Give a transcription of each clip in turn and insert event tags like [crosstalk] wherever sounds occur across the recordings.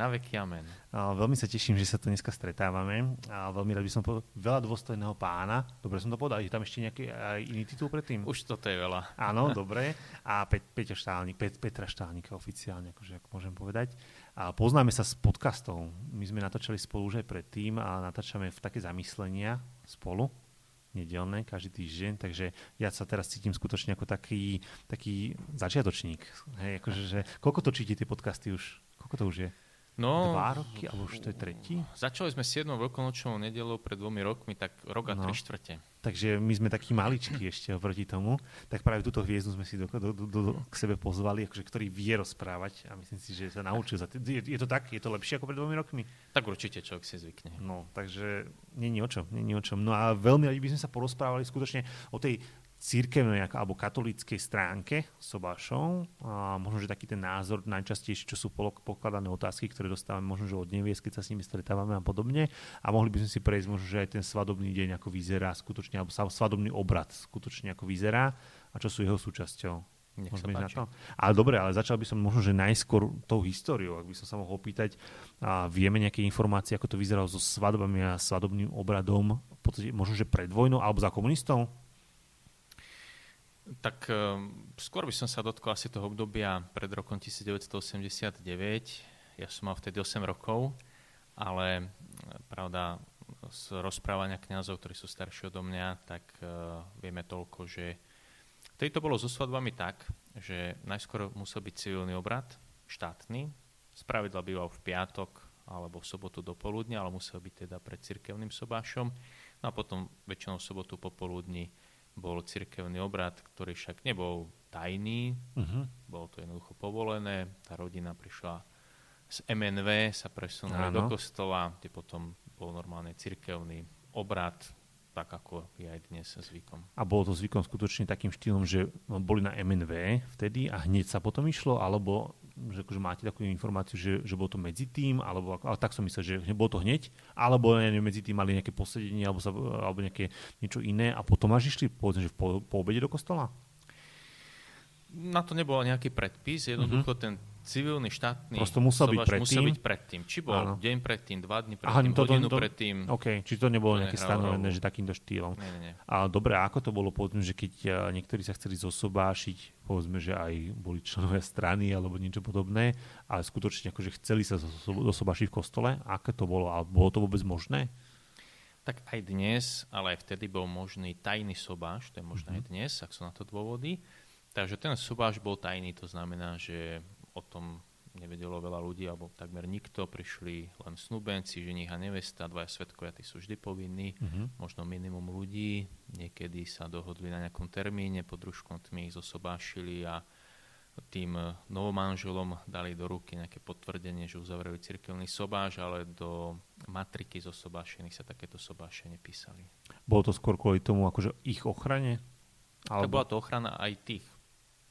Na veky amen. A veľmi sa teším, že sa tu dneska stretávame. A veľmi rád by som povedal veľa dôstojného pána. Dobre som to povedal, je tam ešte nejaký aj iný titul predtým? Už toto je veľa. Áno, [laughs] dobre. A Pe- Peťa Štálnik, Pet- Petra Štálnika oficiálne, akože, ako môžem povedať. A poznáme sa s podcastov. My sme natáčali spolu už aj predtým a natáčame v také zamyslenia spolu nedelné, každý týždeň, takže ja sa teraz cítim skutočne ako taký, taký začiatočník. Hej, akože, že, koľko točíte tie podcasty už? Koľko to už je? No, Dva roky, alebo už to je tretí? Začali sme 7. veľkonočnou nedelou pred dvomi rokmi, tak rok a No. tri štvrte. Takže my sme takí maličkí ešte oproti tomu. Tak práve túto hviezdu sme si do, do, do, do, k sebe pozvali, akože, ktorý vie rozprávať a myslím si, že sa naučil. Za t- je, je to tak? Je to lepšie ako pred dvomi rokmi? Tak určite človek si zvykne. No, takže není o čom, není o čom. No a veľmi radi by sme sa porozprávali skutočne o tej církevnej alebo katolíckej stránke sobášov. A možno, že taký ten názor najčastejšie, čo sú pokladané otázky, ktoré dostávame možno, že od nevies, keď sa s nimi stretávame a podobne. A mohli by sme si prejsť možno, že aj ten svadobný deň ako vyzerá skutočne, alebo svadobný obrad skutočne ako vyzerá a čo sú jeho súčasťou. Nech sa ísť na páči. to? Ale dobre, ale začal by som možno, že najskôr tou históriou, ak by som sa mohol opýtať. A vieme nejaké informácie, ako to vyzeralo so svadbami a svadobným obradom, v podstate možno, že pred vojnou, alebo za komunistov? Tak ehm, skôr by som sa dotkol asi toho obdobia pred rokom 1989. Ja som mal vtedy 8 rokov, ale e, pravda, z rozprávania kňazov, ktorí sú starší odo mňa, tak e, vieme toľko, že vtedy to bolo so svadbami tak, že najskôr musel byť civilný obrad, štátny, spravidla býval v piatok alebo v sobotu do poludnia, ale musel byť teda pred cirkevným sobášom. No a potom väčšinou v sobotu popoludní bol cirkevný obrad, ktorý však nebol tajný, Uh-huh. bolo to jednoducho povolené. Tá rodina prišla z MNV, sa presunuli Áno. do kostola, kde potom bol normálne cirkevný obrad, tak ako je aj dnes zvykom. A bolo to zvykom skutočne takým štýlom, že boli na MNV vtedy a hneď sa potom išlo, alebo že akože máte takú informáciu, že, že bolo to medzi tým, alebo ale tak som myslel, že bolo to hneď, alebo neviem, medzi tým mali nejaké posedenie, alebo, sa, alebo nejaké niečo iné a potom až išli, povedzme, že po, po obede do kostola? Na to nebol nejaký predpis, jednoducho ten civilný štátny Mhm. Prosto musel byť sobaš musel predtým. byť predtým. Či bol Áno. deň predtým, dva Aha, predtým, to- to- hodinu to- predtým. OK, či to nebolo To nejaké stanovené, že takýmto štýlom. Nie, nie, nie. A dobre, a ako to bolo, povedzme, že keď a, niektorí sa chceli zosobášiť, povedzme, že aj boli členovia strany alebo niečo podobné, ale skutočne akože chceli sa zoso- zosobášiť v kostole, aké to bolo? A bolo to vôbec možné? Tak aj dnes, ale aj vtedy bol možný tajný sobáš, to je možné aj dnes, ak sú na to dôvody. Takže ten sobáš bol tajný, to znamená, že o tom nevedelo veľa ľudí, alebo takmer nikto. Prišli len snúbenci, ženich a nevesta, dvaja svetkovia, tí sú vždy povinní, Mhm. možno minimum ľudí. Niekedy sa dohodli na nejakom termíne, po družkom tmy ich zosobášili a tým novomanželom dali do ruky nejaké potvrdenie, že uzavreli cirkevný sobáš, ale do matriky zo sobášených sa takéto sobášenie písali. Bolo to skôr kvôli tomu, akože ich ochrane? Tak bola to ochrana aj tých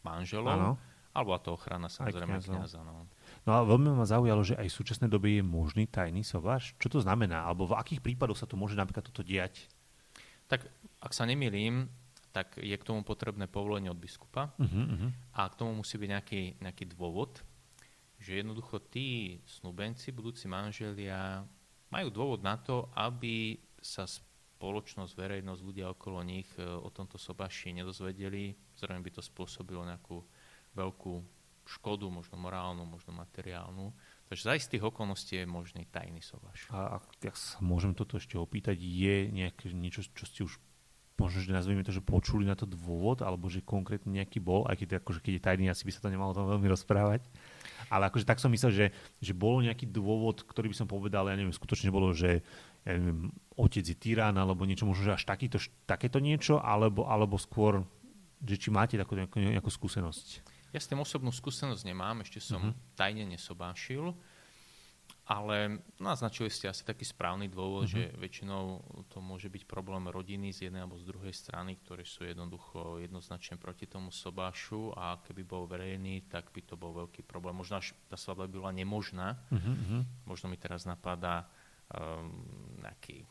manželov, Áno. Alebo to ochrana samozrejme kňazov. kniaza. No. No a veľmi ma zaujalo, že aj v súčasnej dobe je možný tajný sobáš. Čo to znamená? Alebo v akých prípadoch sa to môže napríklad toto diať? Tak ak sa nemýlim, tak je k tomu potrebné povolenie od biskupa Uh-huh, uh-huh. a k tomu musí byť nejaký, nejaký dôvod, že jednoducho tí snúbenci, budúci manželia, majú dôvod na to, aby sa spoločnosť, verejnosť, ľudia okolo nich e, o tomto sobaši nedozvedeli. Zrejme by to spôsobilo nejakú veľkú škodu, možno morálnu, možno materiálnu. Takže za istých okolností je možný tajný sobaš. A ak ja sa môžem toto ešte opýtať, je nejaké niečo, čo ste už možno, že nazveme to, že počuli na to dôvod, alebo že konkrétne nejaký bol, aj keď, akože, keď je tajný, asi by sa to nemalo o tom veľmi rozprávať. Ale akože tak som myslel, že, že bol nejaký dôvod, ktorý by som povedal, ja neviem, skutočne bolo, že ja neviem, otec je tyrán, alebo niečo, možno, že až takýto, takéto niečo, alebo, alebo skôr, že či máte takú nejakú, nejakú skúsenosť. Ja s tým osobnú skúsenosť nemám, ešte som uh-huh. tajne nesobášil, ale naznačili ste asi taký správny dôvod, uh-huh. že väčšinou to môže byť problém rodiny z jednej alebo z druhej strany, ktoré sú jednoducho jednoznačne proti tomu sobášu a keby bol verejný, tak by to bol veľký problém. Možno až tá svadba by bola nemožná. Uh-huh. Možno mi teraz napadá um, nejaký,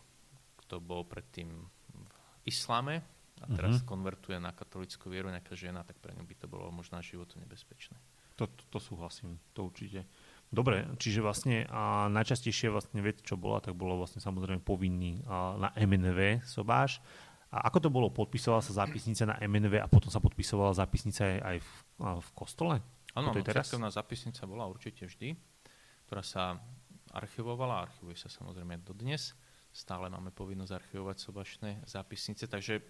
kto bol predtým v islame a teraz uh-huh. konvertuje na katolickú vieru nejaká žena, tak pre ňu by to bolo možno až životu nebezpečné. To, to, to súhlasím, to určite. Dobre, čiže vlastne a najčastejšie vlastne vec, čo bola, tak bolo vlastne samozrejme povinný a, na MNV sobáš. A ako to bolo? Podpisovala sa zápisnica na MNV a potom sa podpisovala zápisnica aj, aj v, a v kostole? Áno, no, cerkovná zápisnica bola určite vždy, ktorá sa archivovala, archivuje sa samozrejme dodnes. Stále máme povinnosť archivovať sobašné zápisnice, takže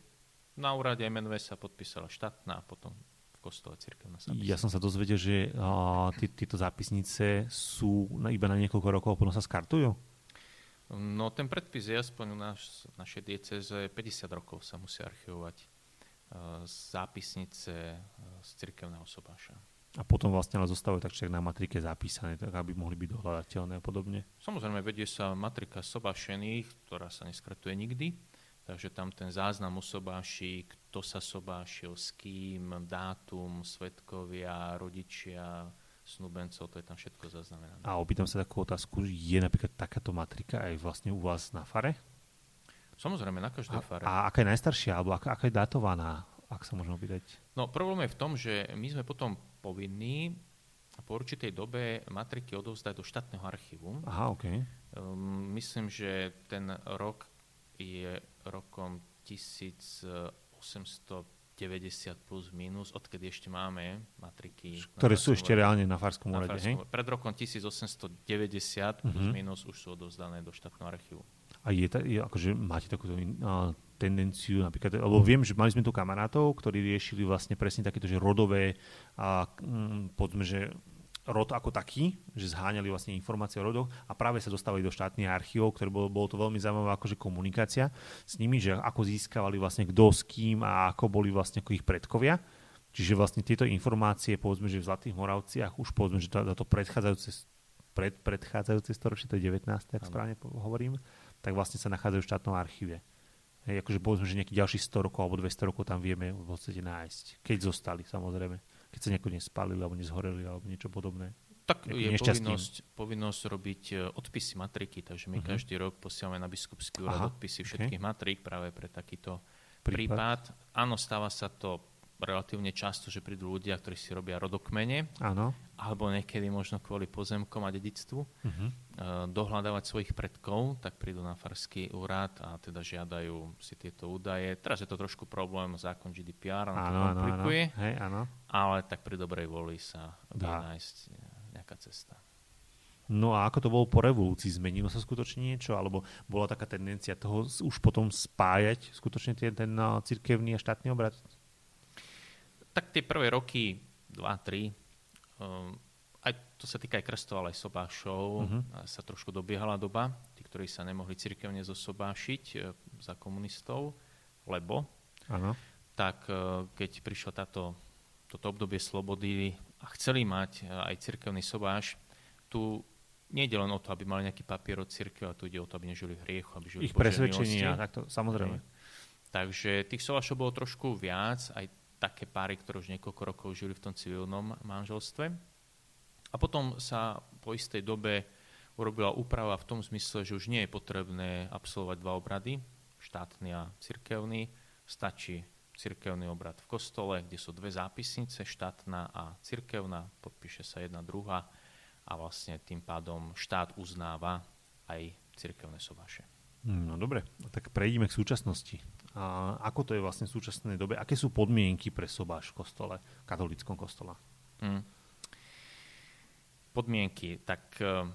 na úrade MNV sa podpísala štátna a potom v kostole cirkevná zápisnica. Ja som sa dozvedel, že uh, tí, tieto zápisnice sú na, iba na niekoľko rokov a potom sa skartujú? No ten predpis je aspoň u naš, našej dieceze 50 rokov sa musia archivovať uh, zápisnice uh, z cirkevného sobáša. A potom vlastne ale zostávajú tak na matrike zapísané, tak aby mohli byť dohľadateľné a podobne. Samozrejme, vedie sa matrika sobášených, ktorá sa neskratuje nikdy Takže tam ten záznam o sobáši, kto sa sobášil, s kým, dátum, svetkovia, rodičia, snúbencov, to je tam všetko zaznamenané. A opýtam sa takú otázku, je napríklad takáto matrika aj vlastne u vás na fare? Samozrejme, na každej fare. A, a aká je najstaršia, alebo aká, aká je datovaná, ak sa môžem opýtať? No problém je v tom, že my sme potom povinní po určitej dobe matriky odovzdať do štátneho archívu. Aha, OK. Um, myslím, že ten rok je rokom 1890 plus minus, odkedy ešte máme matriky. Ktoré sú ešte reálne na Farskom úrade, hej? Pred rokom 1890 plus uh-huh. minus už sú odovzdané do štátneho archívu. A je, ta, je akože máte takúto uh, tendenciu napríklad, lebo viem, že mali sme tu kamarátov, ktorí riešili vlastne presne takéto, že rodové a um, povedzme, že rod ako taký, že zháňali vlastne informácie o rodoch a práve sa dostávali do štátnych archívov, ktoré bolo, bolo to veľmi zaujímavá akože komunikácia s nimi, že ako získavali vlastne kto s kým a ako boli vlastne ako ich predkovia. Čiže vlastne tieto informácie, povedzme, že v Zlatých Moravciach už povedzme, že to, to predchádzajúce, pred, predchádzajúce storočie, to je 19, ak správne hovorím, tak vlastne sa nachádzajú v štátnom archíve. Hej, akože povedzme, že nejakých ďalších 100 rokov alebo 200 rokov tam vieme v podstate nájsť. Keď zostali, samozrejme keď sa nejako nespálili alebo nezhoreli alebo niečo podobné. Tak je povinnosť, povinnosť robiť e, odpisy matriky, takže my uh-huh. každý rok posielame na biskupský úrad Aha, odpisy všetkých okay. matrík práve pre takýto prípad. prípad. Áno, stáva sa to relatívne často, že prídu ľudia, ktorí si robia rodokmene, Áno. alebo niekedy možno kvôli pozemkom a dedictvu, uh-huh. dohľadávať svojich predkov, tak prídu na farský úrad a teda žiadajú si tieto údaje. Teraz je to trošku problém, zákon GDPR na to komplikuje, áno, Hej, áno. ale tak pri dobrej voli sa dá nájsť nejaká cesta. No a ako to bolo po revolúcii? Zmenilo sa skutočne niečo? Alebo bola taká tendencia toho už potom spájať skutočne ten, ten cirkevný a štátny obrad? Tak tie prvé roky, 2-3, um, aj to sa týka aj krstov, ale aj sobášov, uh-huh. sa trošku dobiehala doba, tí, ktorí sa nemohli cirkevne zosobášiť e, za komunistov, lebo ano. tak e, keď prišlo táto, toto obdobie slobody a chceli mať e, aj cirkevný sobáš, tu nejde len o to, aby mali nejaký papier od cirkve, a tu ide o to, aby nežili v hriechu, aby žili Ich presvedčenia, takto, samozrejme. Takže tých sobášov bolo trošku viac, aj také páry, ktoré už niekoľko rokov žili v tom civilnom manželstve. A potom sa po istej dobe urobila úprava v tom zmysle, že už nie je potrebné absolvovať dva obrady, štátny a cirkevný. Stačí cirkevný obrad v kostole, kde sú dve zápisnice, štátna a cirkevná, podpíše sa jedna druhá a vlastne tým pádom štát uznáva aj cirkevné sobáše. No dobre, tak prejdeme k súčasnosti. A ako to je vlastne v súčasnej dobe? Aké sú podmienky pre sobáš v kostole, katolickom kostole? Hmm. Podmienky. Tak e,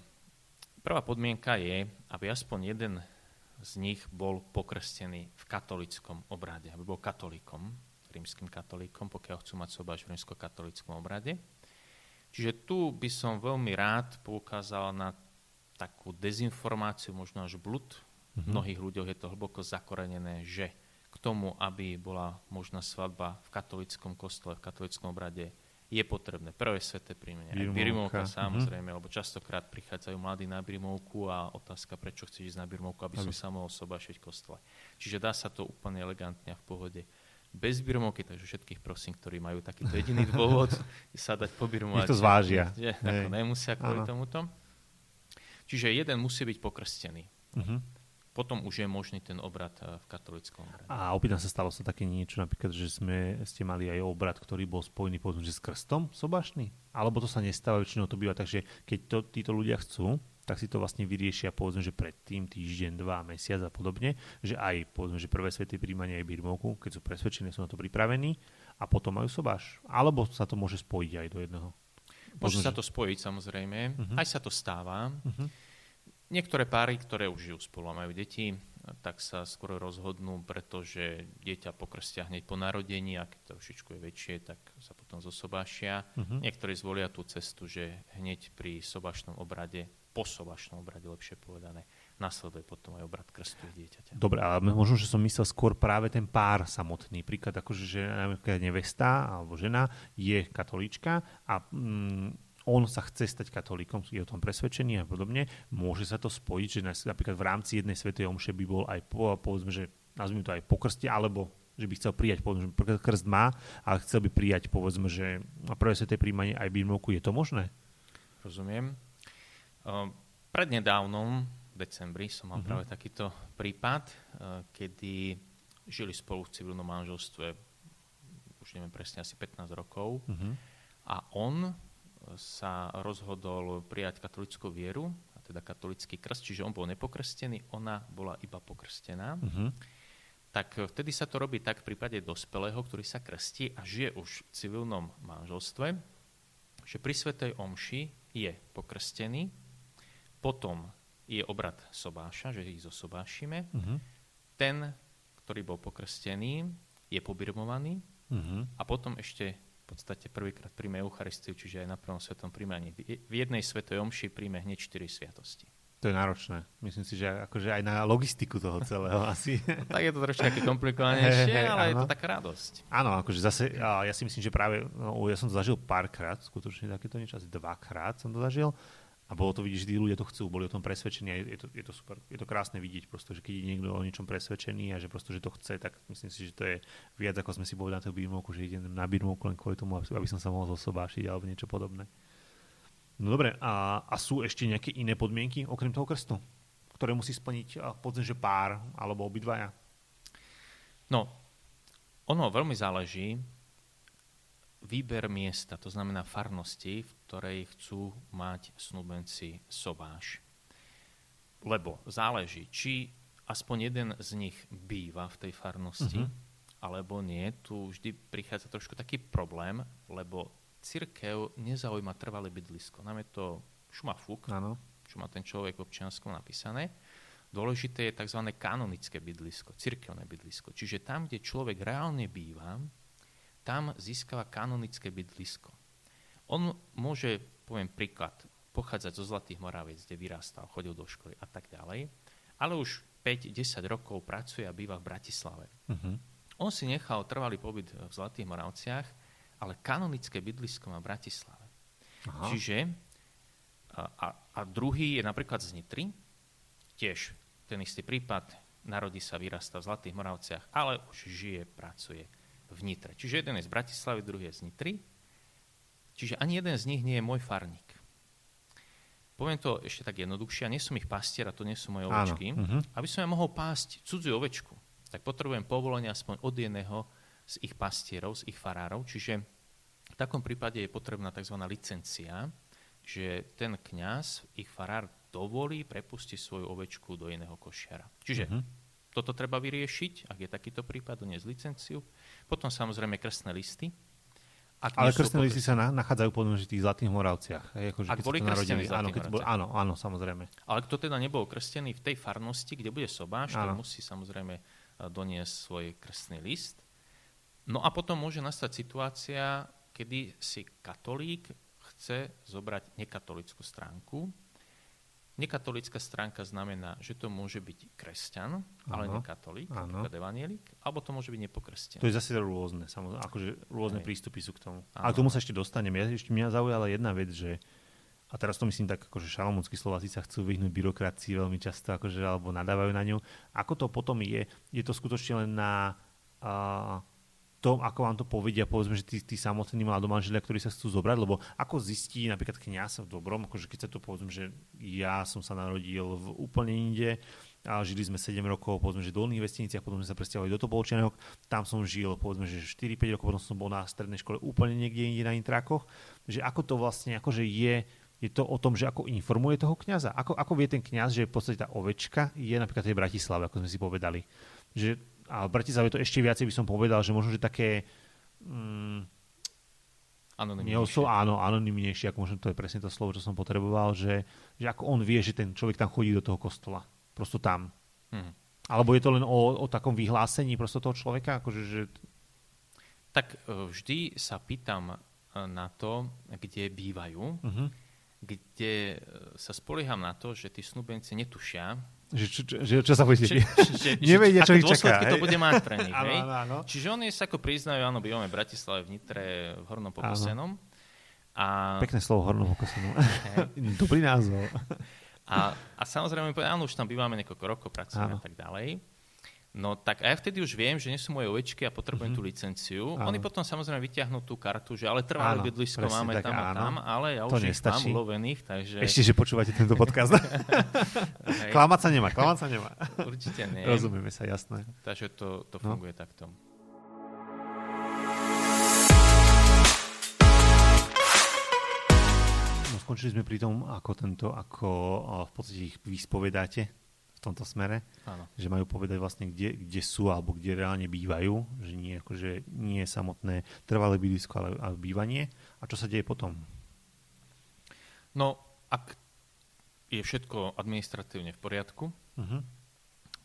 prvá podmienka je, aby aspoň jeden z nich bol pokrstený v katolickom obrade, aby bol katolíkom, rímským katolíkom, pokiaľ chcú mať sobáš v rímsko-katolickom obrade. Čiže tu by som veľmi rád poukázal na takú dezinformáciu, možno až blud. V mnohých ľuďoch je to hlboko zakorenené, že k tomu, aby bola možná svadba v katolickom kostole, v katolickom obrade, je potrebné prvé sveté príjmenie. Aj birmovka, mhm. samozrejme, mm-hmm. lebo častokrát prichádzajú mladí na birmovku a otázka, prečo chceš ísť na birmovku, aby, aby. som sa mohol sobášiť v kostole. Čiže dá sa to úplne elegantne a v pohode bez birmovky, takže všetkých prosím, ktorí majú takýto jediný [laughs] dôvod sa dať pobirmovať. Nech to zvážia. Je, nemusia kvôli tomuto. Čiže jeden musí byť pokrstený. Uh-huh potom už je možný ten obrad eh, v katolickom obrade. A opýtam sa, stalo sa také niečo, napríklad, že sme, ste mali aj obrad, ktorý bol spojený povedzme, že s krstom sobašný? Alebo to sa nestáva, väčšinou to býva tak, že keď to títo ľudia chcú, tak si to vlastne vyriešia povedzme, že predtým týždeň, dva, mesiac a podobne, že aj povedzme, že prvé svety príjmania aj birmovku, keď sú presvedčení, sú na to pripravení a potom majú sobáš. Alebo sa to môže spojiť aj do jedného. Môže sa to spojiť samozrejme, uh-huh. aj sa to stáva. Uh-huh. Niektoré páry, ktoré už žijú spolu a majú deti, tak sa skôr rozhodnú, pretože dieťa pokrstia hneď po narodení a keď trošičku je väčšie, tak sa potom zosobášia. Uh-huh. Niektorí zvolia tú cestu, že hneď pri sobašnom obrade, po sobašnom obrade lepšie povedané, nasleduje potom aj obrad krstu dieťaťa. Dobre, ale možno, že som myslel skôr práve ten pár samotný. Príklad akože, že nevesta alebo žena je katolíčka a mm, on sa chce stať katolíkom, je o tom presvedčený a podobne, môže sa to spojiť, že napríklad v rámci jednej svetej omše by bol aj, po, povedzme, že nazvime to aj po krste, alebo že by chcel prijať, povedzme, že krst má, ale chcel by prijať, povedzme, že na prvé svetej príjmanie aj birmovku, je to možné? Rozumiem. Uh, prednedávnom, v decembri, som mal uh-huh. práve takýto prípad, uh, kedy žili spolu v civilnom manželstve už neviem presne, asi 15 rokov. Uh-huh. A on sa rozhodol prijať katolickú vieru, a teda katolický krst, čiže on bol nepokrstený, ona bola iba pokrstená. Uh-huh. Tak vtedy sa to robí tak v prípade dospelého, ktorý sa krstí a žije už v civilnom manželstve, že pri Svetej Omši je pokrstený, potom je obrad sobáša, že ich zosobášime. Uh-huh. Ten, ktorý bol pokrstený, je pobirmovaný uh-huh. a potom ešte podstate prvýkrát príjme Eucharistiu, čiže aj na prvom svetom príjmaní. V jednej svetej omši príjme hneď 4 sviatosti. To je náročné. Myslím si, že akože aj na logistiku toho celého [laughs] asi. No, tak je to trošku také komplikovanejšie, hey, hey, ale áno. je to taká radosť. Áno, akože zase, ja si myslím, že práve, no, ja som to zažil párkrát, skutočne takéto niečo, asi dvakrát som to zažil a bolo to vidieť, že tí ľudia to chcú, boli o tom presvedčení a je to, je to super. Je to krásne vidieť, prosto, že keď je niekto o niečom presvedčený a že, prosto, že to chce, tak myslím si, že to je viac, ako sme si boli na tú birmovku, že idem na birmovku len kvôli tomu, aby som sa mohol zosobášiť alebo niečo podobné. No dobre, a, a sú ešte nejaké iné podmienky okrem toho krstu, ktoré musí splniť povedzme, že pár alebo obidvaja? No, ono veľmi záleží, výber miesta, to znamená farnosti, v ktorej chcú mať snúbenci sobáš. Lebo záleží, či aspoň jeden z nich býva v tej farnosti, uh-huh. alebo nie. Tu vždy prichádza trošku taký problém, lebo církev nezaujíma trvalé bydlisko. Nám je to šumafúk, ano. čo má ten človek v občianskom napísané. Dôležité je tzv. kanonické bydlisko, cirkevné bydlisko. Čiže tam, kde človek reálne býva, tam získava kanonické bydlisko. On môže, poviem príklad, pochádzať zo Zlatých Moraviec, kde vyrastal, chodil do školy a tak ďalej, ale už 5-10 rokov pracuje a býva v Bratislave. Uh-huh. On si nechal trvalý pobyt v Zlatých Moravciach, ale kanonické bydlisko má v Bratislave. Aha. Čiže a, a, druhý je napríklad z Nitry, tiež ten istý prípad, narodí sa, vyrasta v Zlatých Moravciach, ale už žije, pracuje v Nitre. Čiže jeden je z Bratislavy, druhý je z Nitry. Čiže ani jeden z nich nie je môj farník. Poviem to ešte tak jednoduchšie, ja nie som ich pastier a to nie sú moje ovečky. Uh-huh. Aby som ja mohol pásť cudziu ovečku, tak potrebujem povolenie aspoň od jedného z ich pastierov, z ich farárov. Čiže v takom prípade je potrebná tzv. licencia, že ten kňaz, ich farár dovolí prepustiť svoju ovečku do iného košiara. Čiže uh-huh. toto treba vyriešiť, ak je takýto prípad, doniesť licenciu. Potom samozrejme krstné listy. Ak Ale krstné listy sa na, nachádzajú potom v tých Zlatých Moravciach. Hej, akože, ak boli krstení áno, keď bol, áno, áno, samozrejme. Ale kto teda nebol krstený v tej farnosti, kde bude sobáš, to musí samozrejme eh, doniesť svoj krstný list. No a potom môže nastať situácia, kedy si katolík chce zobrať nekatolickú stránku Nekatolická stránka znamená, že to môže byť kresťan, ale nie katolík, napríklad evanielik, alebo to môže byť nepokrstený. To je zase rôzne, samozrejme, akože rôzne Aj. prístupy sú k tomu. Ano. A k tomu sa ešte dostaneme. Ja, ešte mňa zaujala jedna vec, že a teraz to myslím tak, akože šalamúnsky Slováci sa chcú vyhnúť byrokracii veľmi často, akože, alebo nadávajú na ňu. Ako to potom je? Je to skutočne len na uh, tom, ako vám to povedia, povedzme, že tí, tí samotní mladomanželia, ktorí sa chcú zobrať, lebo ako zistí napríklad kniaz v dobrom, akože keď sa to povedzme, že ja som sa narodil v úplne inde, a žili sme 7 rokov, povedzme, že v Dolných vestiniciach, potom sme sa presťahovali do Topolčianok, tam som žil, povedzme, že 4-5 rokov, potom som bol na strednej škole úplne niekde inde na intrákoch, že ako to vlastne akože je, je to o tom, že ako informuje toho kňaza. Ako, ako vie ten kňaz, že v podstate tá ovečka je napríklad tej Bratislave, ako sme si povedali. Že, a v Bratislave to ešte viacej by som povedal, že možno, že také... Mm, Anonymnejšie. áno, anonymnejšie, ako možno to je presne to slovo, čo som potreboval, že, že ako on vie, že ten človek tam chodí do toho kostola. Prosto tam. Hmm. Alebo je to len o, o takom vyhlásení prosto toho človeka? Akože, že... Tak e, vždy sa pýtam e, na to, kde bývajú, uh-huh. kde e, sa spolieham na to, že tí snúbenci netušia, že, čo, čo, že, čo sa bude že, [laughs] Nevedia, čo ich čaká. to bude mať pre nich. [laughs] hej? Áno, áno. Čiže oni sa ako priznajú, áno, bývame v Bratislave, v Nitre, v Hornom Pokosenom. A... Pekné slovo, Hornom Pokosenom. [laughs] Dobrý názov. A, a samozrejme, áno, už tam bývame niekoľko rokov, pracujeme a tak ďalej. No tak a ja vtedy už viem, že nie sú moje ovečky a potrebujem mm-hmm. tú licenciu. Áno. Oni potom samozrejme vyťahnú tú kartu, že ale trvalé bydlisko máme tak, tam a tam, ale ja to už nestačí. ich mám ulovených, takže... Ešte, že počúvate tento podcast. [laughs] klamať sa nemá, klamať sa nemá. Určite nie. Rozumieme sa, jasné. Takže to, to no. funguje no. takto. No, skončili sme pri tom, ako tento, ako v podstate ich vyspovedáte tomto smere, Áno. že majú povedať vlastne, kde, kde sú alebo kde reálne bývajú, že nie, akože nie je samotné trvalé bydlisko, ale, ale bývanie. A čo sa deje potom? No, ak je všetko administratívne v poriadku, uh-huh.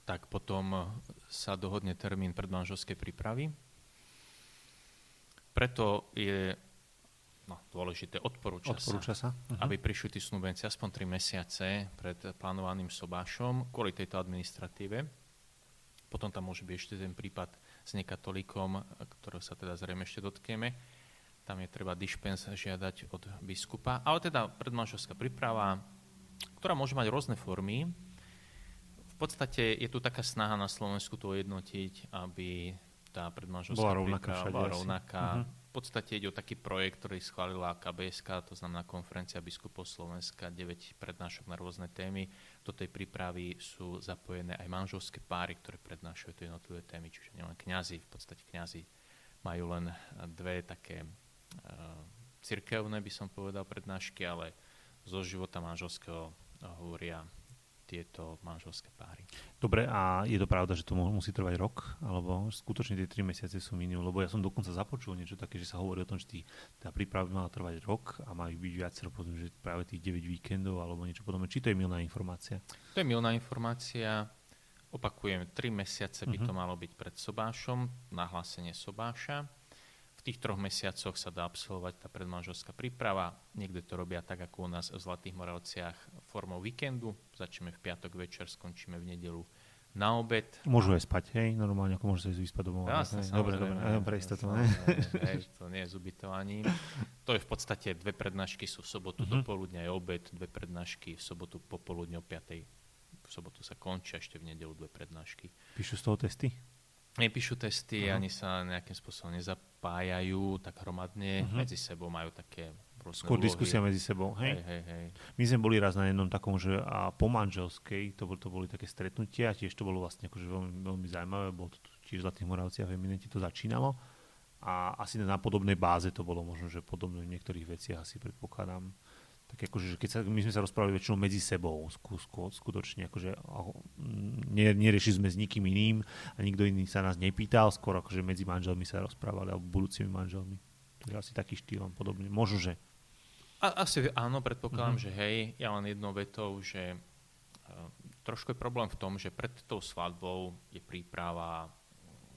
tak potom sa dohodne termín predmanželskej prípravy. Preto je no, dôležité, odporúča, odporúča sa, sa. Uh-huh. aby prišli tí snúbenci aspoň 3 mesiace pred plánovaným sobášom kvôli tejto administratíve. Potom tam môže byť ešte ten prípad s nekatolíkom, ktorého sa teda zrejme ešte dotkneme. Tam je treba dispens žiadať od biskupa. Ale teda predmanželská príprava, ktorá môže mať rôzne formy. V podstate je tu taká snaha na Slovensku to jednotiť, aby tá predmanželská bola rovnaká, príprava bola rovnaká. Uh-huh v podstate ide o taký projekt, ktorý schválila KBSK, to znamená Konferencia biskupov Slovenska, 9 prednášok na rôzne témy. Do tej prípravy sú zapojené aj manželské páry, ktoré prednášajú tie jednotlivé témy, čiže nielen kňazi, v podstate kňazi majú len dve také uh, cirkevné, by som povedal, prednášky, ale zo života manželského hovoria tieto manželské páry. Dobre, a je to pravda, že to musí trvať rok? Alebo skutočne tie tri mesiace sú minimum? Lebo ja som dokonca započul niečo také, že sa hovorí o tom, že tý, tá príprava by mala trvať rok a majú byť viacero, potom, že práve tých 9 víkendov alebo niečo podobné. Či to je milná informácia? To je milná informácia. Opakujem, tri mesiace by uh-huh. to malo byť pred sobášom, nahlásenie sobáša tých troch mesiacoch sa dá absolvovať tá predmanželská príprava. Niekde to robia tak, ako u nás v Zlatých Moravciach formou víkendu. Začneme v piatok večer, skončíme v nedelu na obed. Môžu aj spať, hej? Normálne, ako môžu sa ísť vyspať domov. Jasne, dobre, dobre, ja, pre istotu. Hej, to nie je s ubytovaním. To je v podstate dve prednášky sú v sobotu uh-huh. do poludnia je obed, dve prednášky v sobotu popoludne o 5. V sobotu sa končia, ešte v nedelu dve prednášky. Píšu z toho testy? nepíšu testy, uh-huh. ani sa nejakým spôsobom nezapájajú tak hromadne. Uh-huh. Medzi sebou majú také Skôr úlohy. diskusia medzi sebou, hej? Hej, hej, hej. My sme boli raz na jednom takom, že a po manželskej, to, bol, to boli také stretnutia, tiež to bolo vlastne akože veľmi, veľmi zaujímavé, bolo to tiež v Zlatých Moravciach, v Eminenti to začínalo. A asi na podobnej báze to bolo možno, že podobné v niektorých veciach asi predpokladám tak akože, keď sa, my sme sa rozprávali väčšinou medzi sebou, skutočne, akože ne, neriešili sme s nikým iným a nikto iný sa nás nepýtal, skôr akože medzi manželmi sa rozprávali, alebo budúcimi manželmi. Takže asi taký štýlom podobne. Možno, že... A, asi áno, predpokladám, uh-huh. že hej, ja len jednou vetou, že uh, trošku je problém v tom, že pred tou svadbou je príprava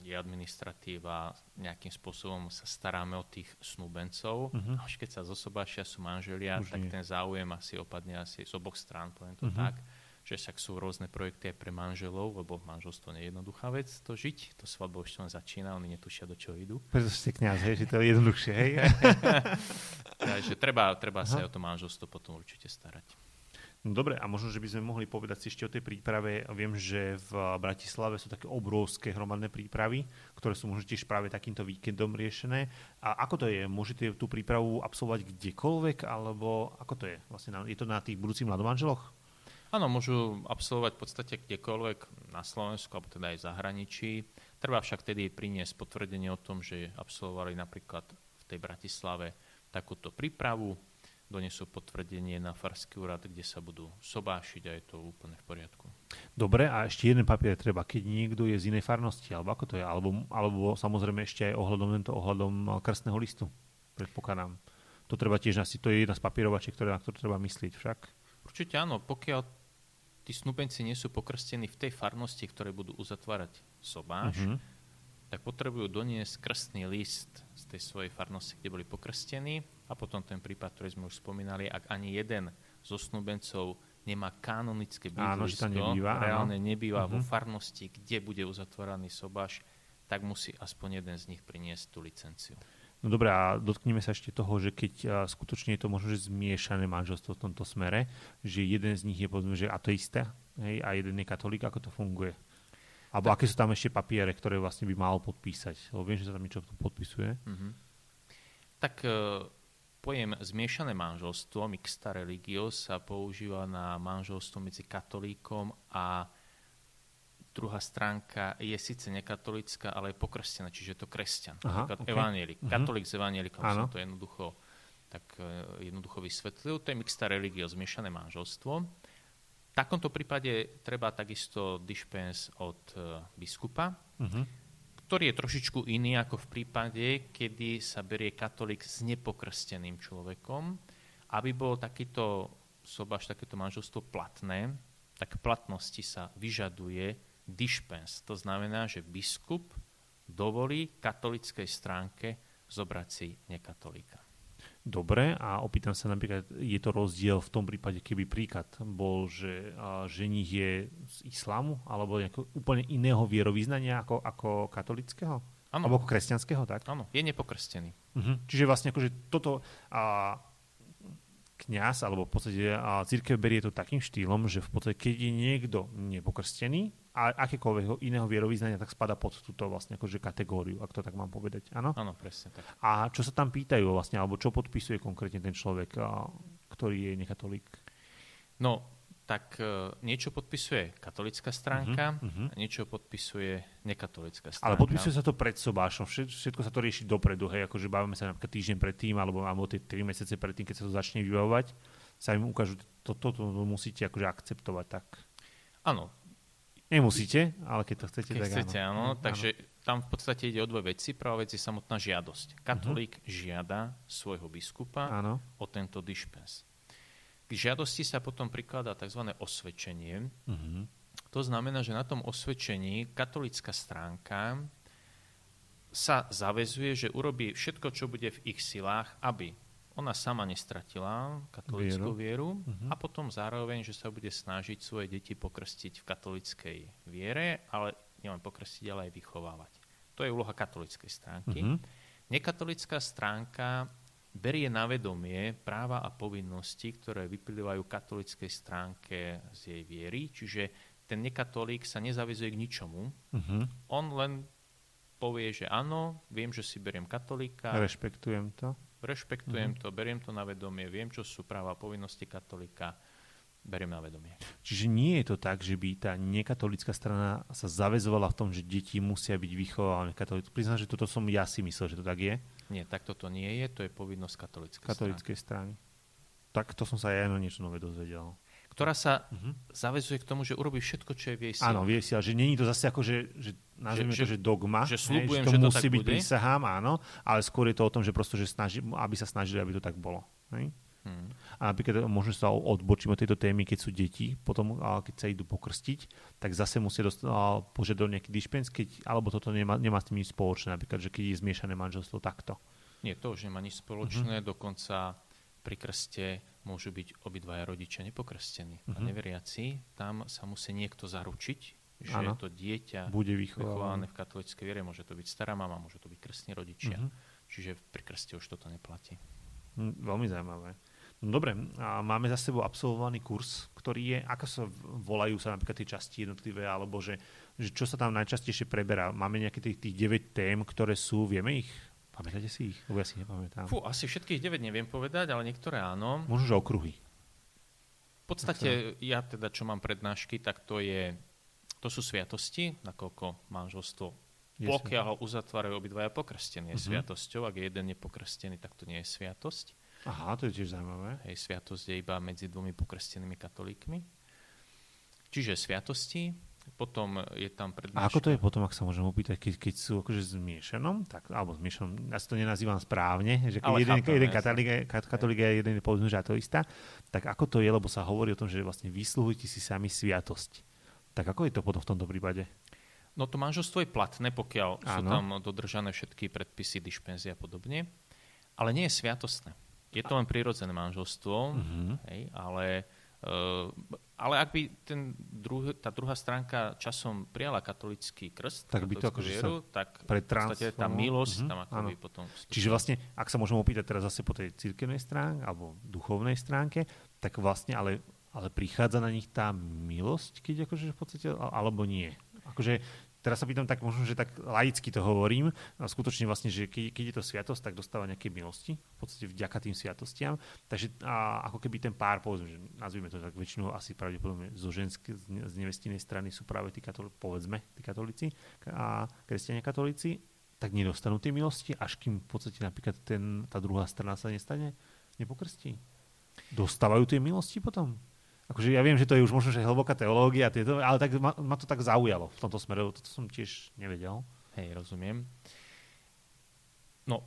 je administratíva, nejakým spôsobom sa staráme o tých snúbencov. Uh-huh. Až keď sa zosobášia sú manželia, Už tak nie. ten záujem asi opadne asi z oboch strán, poviem to uh-huh. tak že však sú rôzne projekty aj pre manželov, lebo manželstvo nie je jednoduchá vec to žiť, to svadbo už len začína, oni netušia, do čoho idú. Preto ste kniaz, hej, že to je jednoduchšie, hej? [laughs] Takže treba, treba sa aj o to manželstvo potom určite starať. No dobre, a možno, že by sme mohli povedať si ešte o tej príprave. Viem, že v Bratislave sú také obrovské hromadné prípravy, ktoré sú možno tiež práve takýmto víkendom riešené. A ako to je? Môžete tú prípravu absolvovať kdekoľvek, alebo ako to je? Vlastne je to na tých budúcich mladomanželoch? Áno, môžu absolvovať v podstate kdekoľvek na Slovensku, alebo teda aj v zahraničí. Treba však tedy priniesť potvrdenie o tom, že absolvovali napríklad v tej Bratislave takúto prípravu, donesú potvrdenie na Farský úrad, kde sa budú sobášiť a je to úplne v poriadku. Dobre, a ešte jeden papier treba, keď niekto je z inej farnosti, alebo ako to je, alebo, alebo samozrejme ešte aj ohľadom, tento, ohľadom krstného listu, predpokladám. To treba tiež asi, to je jedna z papierovačiek, ktoré, na ktorú treba myslieť však. Určite áno, pokiaľ tí snúbenci nie sú pokrstení v tej farnosti, ktoré budú uzatvárať sobáš, uh-huh. tak potrebujú doniesť krstný list z tej svojej farnosti, kde boli pokrstení a potom ten prípad, ktorý sme už spomínali, ak ani jeden zo snúbencov nemá kanonické bydlisko, nebýva, reálne áno. nebýva uh-huh. vo mhm. farnosti, kde bude uzatvorený sobáš, tak musí aspoň jeden z nich priniesť tú licenciu. No dobré, a dotkneme sa ešte toho, že keď skutočne je to možno, že zmiešané manželstvo v tomto smere, že jeden z nich je povedzme, že ateista hej, a jeden je katolík, ako to funguje? Alebo tak, aké sú tam ešte papiere, ktoré vlastne by mal podpísať? Lebo viem, že sa tam niečo podpisuje. Uh-huh. Tak uh, pojem zmiešané manželstvo, mixta religio, sa používa na manželstvo medzi katolíkom a druhá stránka je síce nekatolická, ale je pokrstená, čiže je to kresťan. Aha, okay. evanielik. Uh-huh. Katolík s evanielikom som to jednoducho, tak uh, jednoducho vysvetlil. To je mixta religio, zmiešané manželstvo. V takomto prípade treba takisto dispens od uh, biskupa, uh-huh. Ktorý je trošičku iný ako v prípade, kedy sa berie katolík s nepokrsteným človekom. Aby bol takýto sobaž, takéto manželstvo platné, tak platnosti sa vyžaduje dispens. To znamená, že biskup dovolí katolickej stránke zobrať si nekatolíka. Dobre, a opýtam sa napríklad, je to rozdiel v tom prípade, keby príklad bol, že ženich je z islámu alebo úplne iného vierovýznania ako, ako katolického? Ano. Alebo ako kresťanského, tak? Áno, je nepokrstený. Uh-huh. Čiže vlastne akože toto a, kňaz, alebo v podstate a církev berie to takým štýlom, že v podstate keď je niekto nepokrstený, a akékoľvek iného vierovýznania, tak spada pod túto vlastne akože kategóriu, ak to tak mám povedať. Áno? Áno, presne tak. A čo sa tam pýtajú vlastne, alebo čo podpisuje konkrétne ten človek, ktorý je nekatolík? No, tak uh, niečo podpisuje katolická stránka, uh-huh, uh-huh. niečo podpisuje nekatolická stránka. Ale podpisuje sa to pred sobášom, všetko sa to rieši dopredu, hej, akože bavíme sa napríklad týždeň predtým, alebo, alebo tie tri mesiace predtým, keď sa to začne vybavovať, sa im ukážu, toto to, to, to musíte akože akceptovať tak. Áno, Nemusíte, ale keď to chcete, keď tak chcete, áno. áno. Takže áno. tam v podstate ide o dve veci. Prvá vec je samotná žiadosť. Katolík uh-huh. žiada svojho biskupa áno. o tento dispens. K žiadosti sa potom prikladá tzv. osvedčenie. Uh-huh. To znamená, že na tom osvedčení katolická stránka sa zavezuje, že urobí všetko, čo bude v ich silách, aby ona sama nestratila katolickú vieru, vieru uh-huh. a potom zároveň, že sa bude snažiť svoje deti pokrstiť v katolickej viere, ale nielen pokrstiť, ale aj vychovávať. To je úloha katolickej stránky. Uh-huh. Nekatolická stránka berie na vedomie práva a povinnosti, ktoré vyplývajú katolickej stránke z jej viery, čiže ten nekatolík sa nezavezuje k ničomu. Uh-huh. On len povie, že áno, viem, že si beriem katolíka. Rešpektujem to rešpektujem mm-hmm. to, beriem to na vedomie, viem, čo sú práva a povinnosti katolika, beriem na vedomie. Čiže nie je to tak, že by tá nekatolická strana sa zavezovala v tom, že deti musia byť vychovávané katolícky. Priznám, že toto som ja si myslel, že to tak je. Nie, tak toto nie je, to je povinnosť katolíckej, katolíckej strany. strany. Tak to som sa aj ja niečo nové dozvedel ktorá sa uh-huh. zavezuje k tomu, že urobí všetko, čo je v jej sile. Áno, vie si, že nie je to zase ako, že, že nazvime že, to, že dogma, že, slúbujem, hej, že to že musí to byť bude. prísahám, áno, ale skôr je to o tom, že prosto, že snaží, aby sa snažili, aby to tak bolo. Hej? Hmm. A napríklad možno sa odbočím od tejto témy, keď sú deti, potom keď sa idú pokrstiť, tak zase musia dost, požiadať nejaký dispens, keď, alebo toto nemá, nemá s tým nič spoločné, napríklad, že keď je zmiešané manželstvo takto. Nie, to už nemá nič spoločné, uh-huh. dokonca pri krste môžu byť obidvaja rodičia nepokrstení uh-huh. a mhm. neveriaci. Tam sa musí niekto zaručiť, že ano. to dieťa bude vychované v katolíckej viere. Môže to byť stará mama, môže to byť krstní rodičia. Uh-huh. Čiže pri krste už toto neplatí. Hm, veľmi zaujímavé. No dobre, a máme za sebou absolvovaný kurz, ktorý je, ako sa volajú sa napríklad tie časti jednotlivé, alebo že, že čo sa tam najčastejšie preberá. Máme nejaké tých, tých 9 tém, ktoré sú, vieme ich Pamätáte si ich? Lebo ja si nepamätám. Fú, asi všetkých 9 neviem povedať, ale niektoré áno. Možno, že okruhy. V podstate ja teda, čo mám prednášky, tak to je, to sú sviatosti, nakoľko manželstvo pokiaľ ho uzatvárajú obidvaja pokrstení, je uh-huh. sviatosťou. Ak je jeden nepokrstený, tak to nie je sviatosť. Aha, to je tiež zaujímavé. Hej, sviatosť je iba medzi dvomi pokrstenými katolíkmi. Čiže sviatosti, potom je tam prednáška. A ako to je potom, ak sa môžem opýtať, keď, keď sú akože zmiešanom, tak, alebo zmiešanom, ja si to nenazývam správne, že keď jeden, chápem, jeden katolík, katolík je jeden povedzme, že ateista, tak ako to je, lebo sa hovorí o tom, že vlastne vysluhujete si sami sviatosť. Tak ako je to potom v tomto prípade? No to manželstvo je platné, pokiaľ Áno. sú tam dodržané všetky predpisy, dišpenzie a podobne, ale nie je sviatostné. Je to len prirodzené manželstvo, uh-huh. hej, ale ale ak by ten druh, tá druhá stránka časom prijala katolický krst, tak by to akože vieru, tak v podstate tá milosť uh-huh, tam ako by potom... Vstupila. Čiže vlastne, ak sa môžem opýtať teraz zase po tej cirkevnej stránke alebo duchovnej stránke, tak vlastne ale, ale prichádza na nich tá milosť, keď akože v podstate, alebo nie. Akože teraz sa pýtam tak možno, že tak laicky to hovorím, a skutočne vlastne, že keď, keď je to sviatosť, tak dostáva nejaké milosti, v podstate vďaka tým sviatostiam. Takže a, ako keby ten pár, povedzme, že nazvime to tak väčšinou asi pravdepodobne zo ženskej, z nevestinej strany sú práve tí katolíci, povedzme, tí katolíci a kresťania katolíci, tak nedostanú tie milosti, až kým v podstate napríklad ten, tá druhá strana sa nestane, nepokrstí. Dostávajú tie milosti potom? Akože ja viem, že to je už možno, že hlboká teológia, tieto, ale tak ma, ma to tak zaujalo v tomto smere, to som tiež nevedel. Hej, rozumiem. No,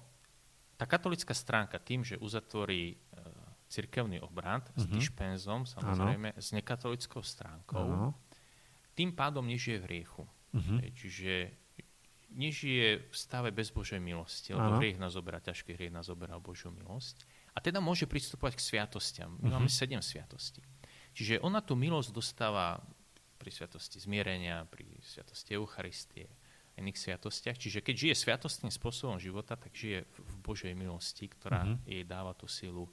tá katolická stránka tým, že uzatvorí e, cirkevný obrad uh-huh. s mhm. dišpenzom, samozrejme, ano. s nekatolickou stránkou, ano. tým pádom nežije v hriechu. Uh-huh. Hej, čiže nežije v stave bez Božej milosti, lebo ano. hriech nás oberá, ťažký hriech nás oberá Božiu milosť. A teda môže pristupovať k sviatostiam. My uh-huh. máme sedem sviatostí. Čiže ona tú milosť dostáva pri sviatosti zmierenia, pri sviatosti Eucharistie, iných sviatostiach. Čiže keď žije sviatostným spôsobom života, tak žije v Božej milosti, ktorá mm-hmm. jej dáva tú silu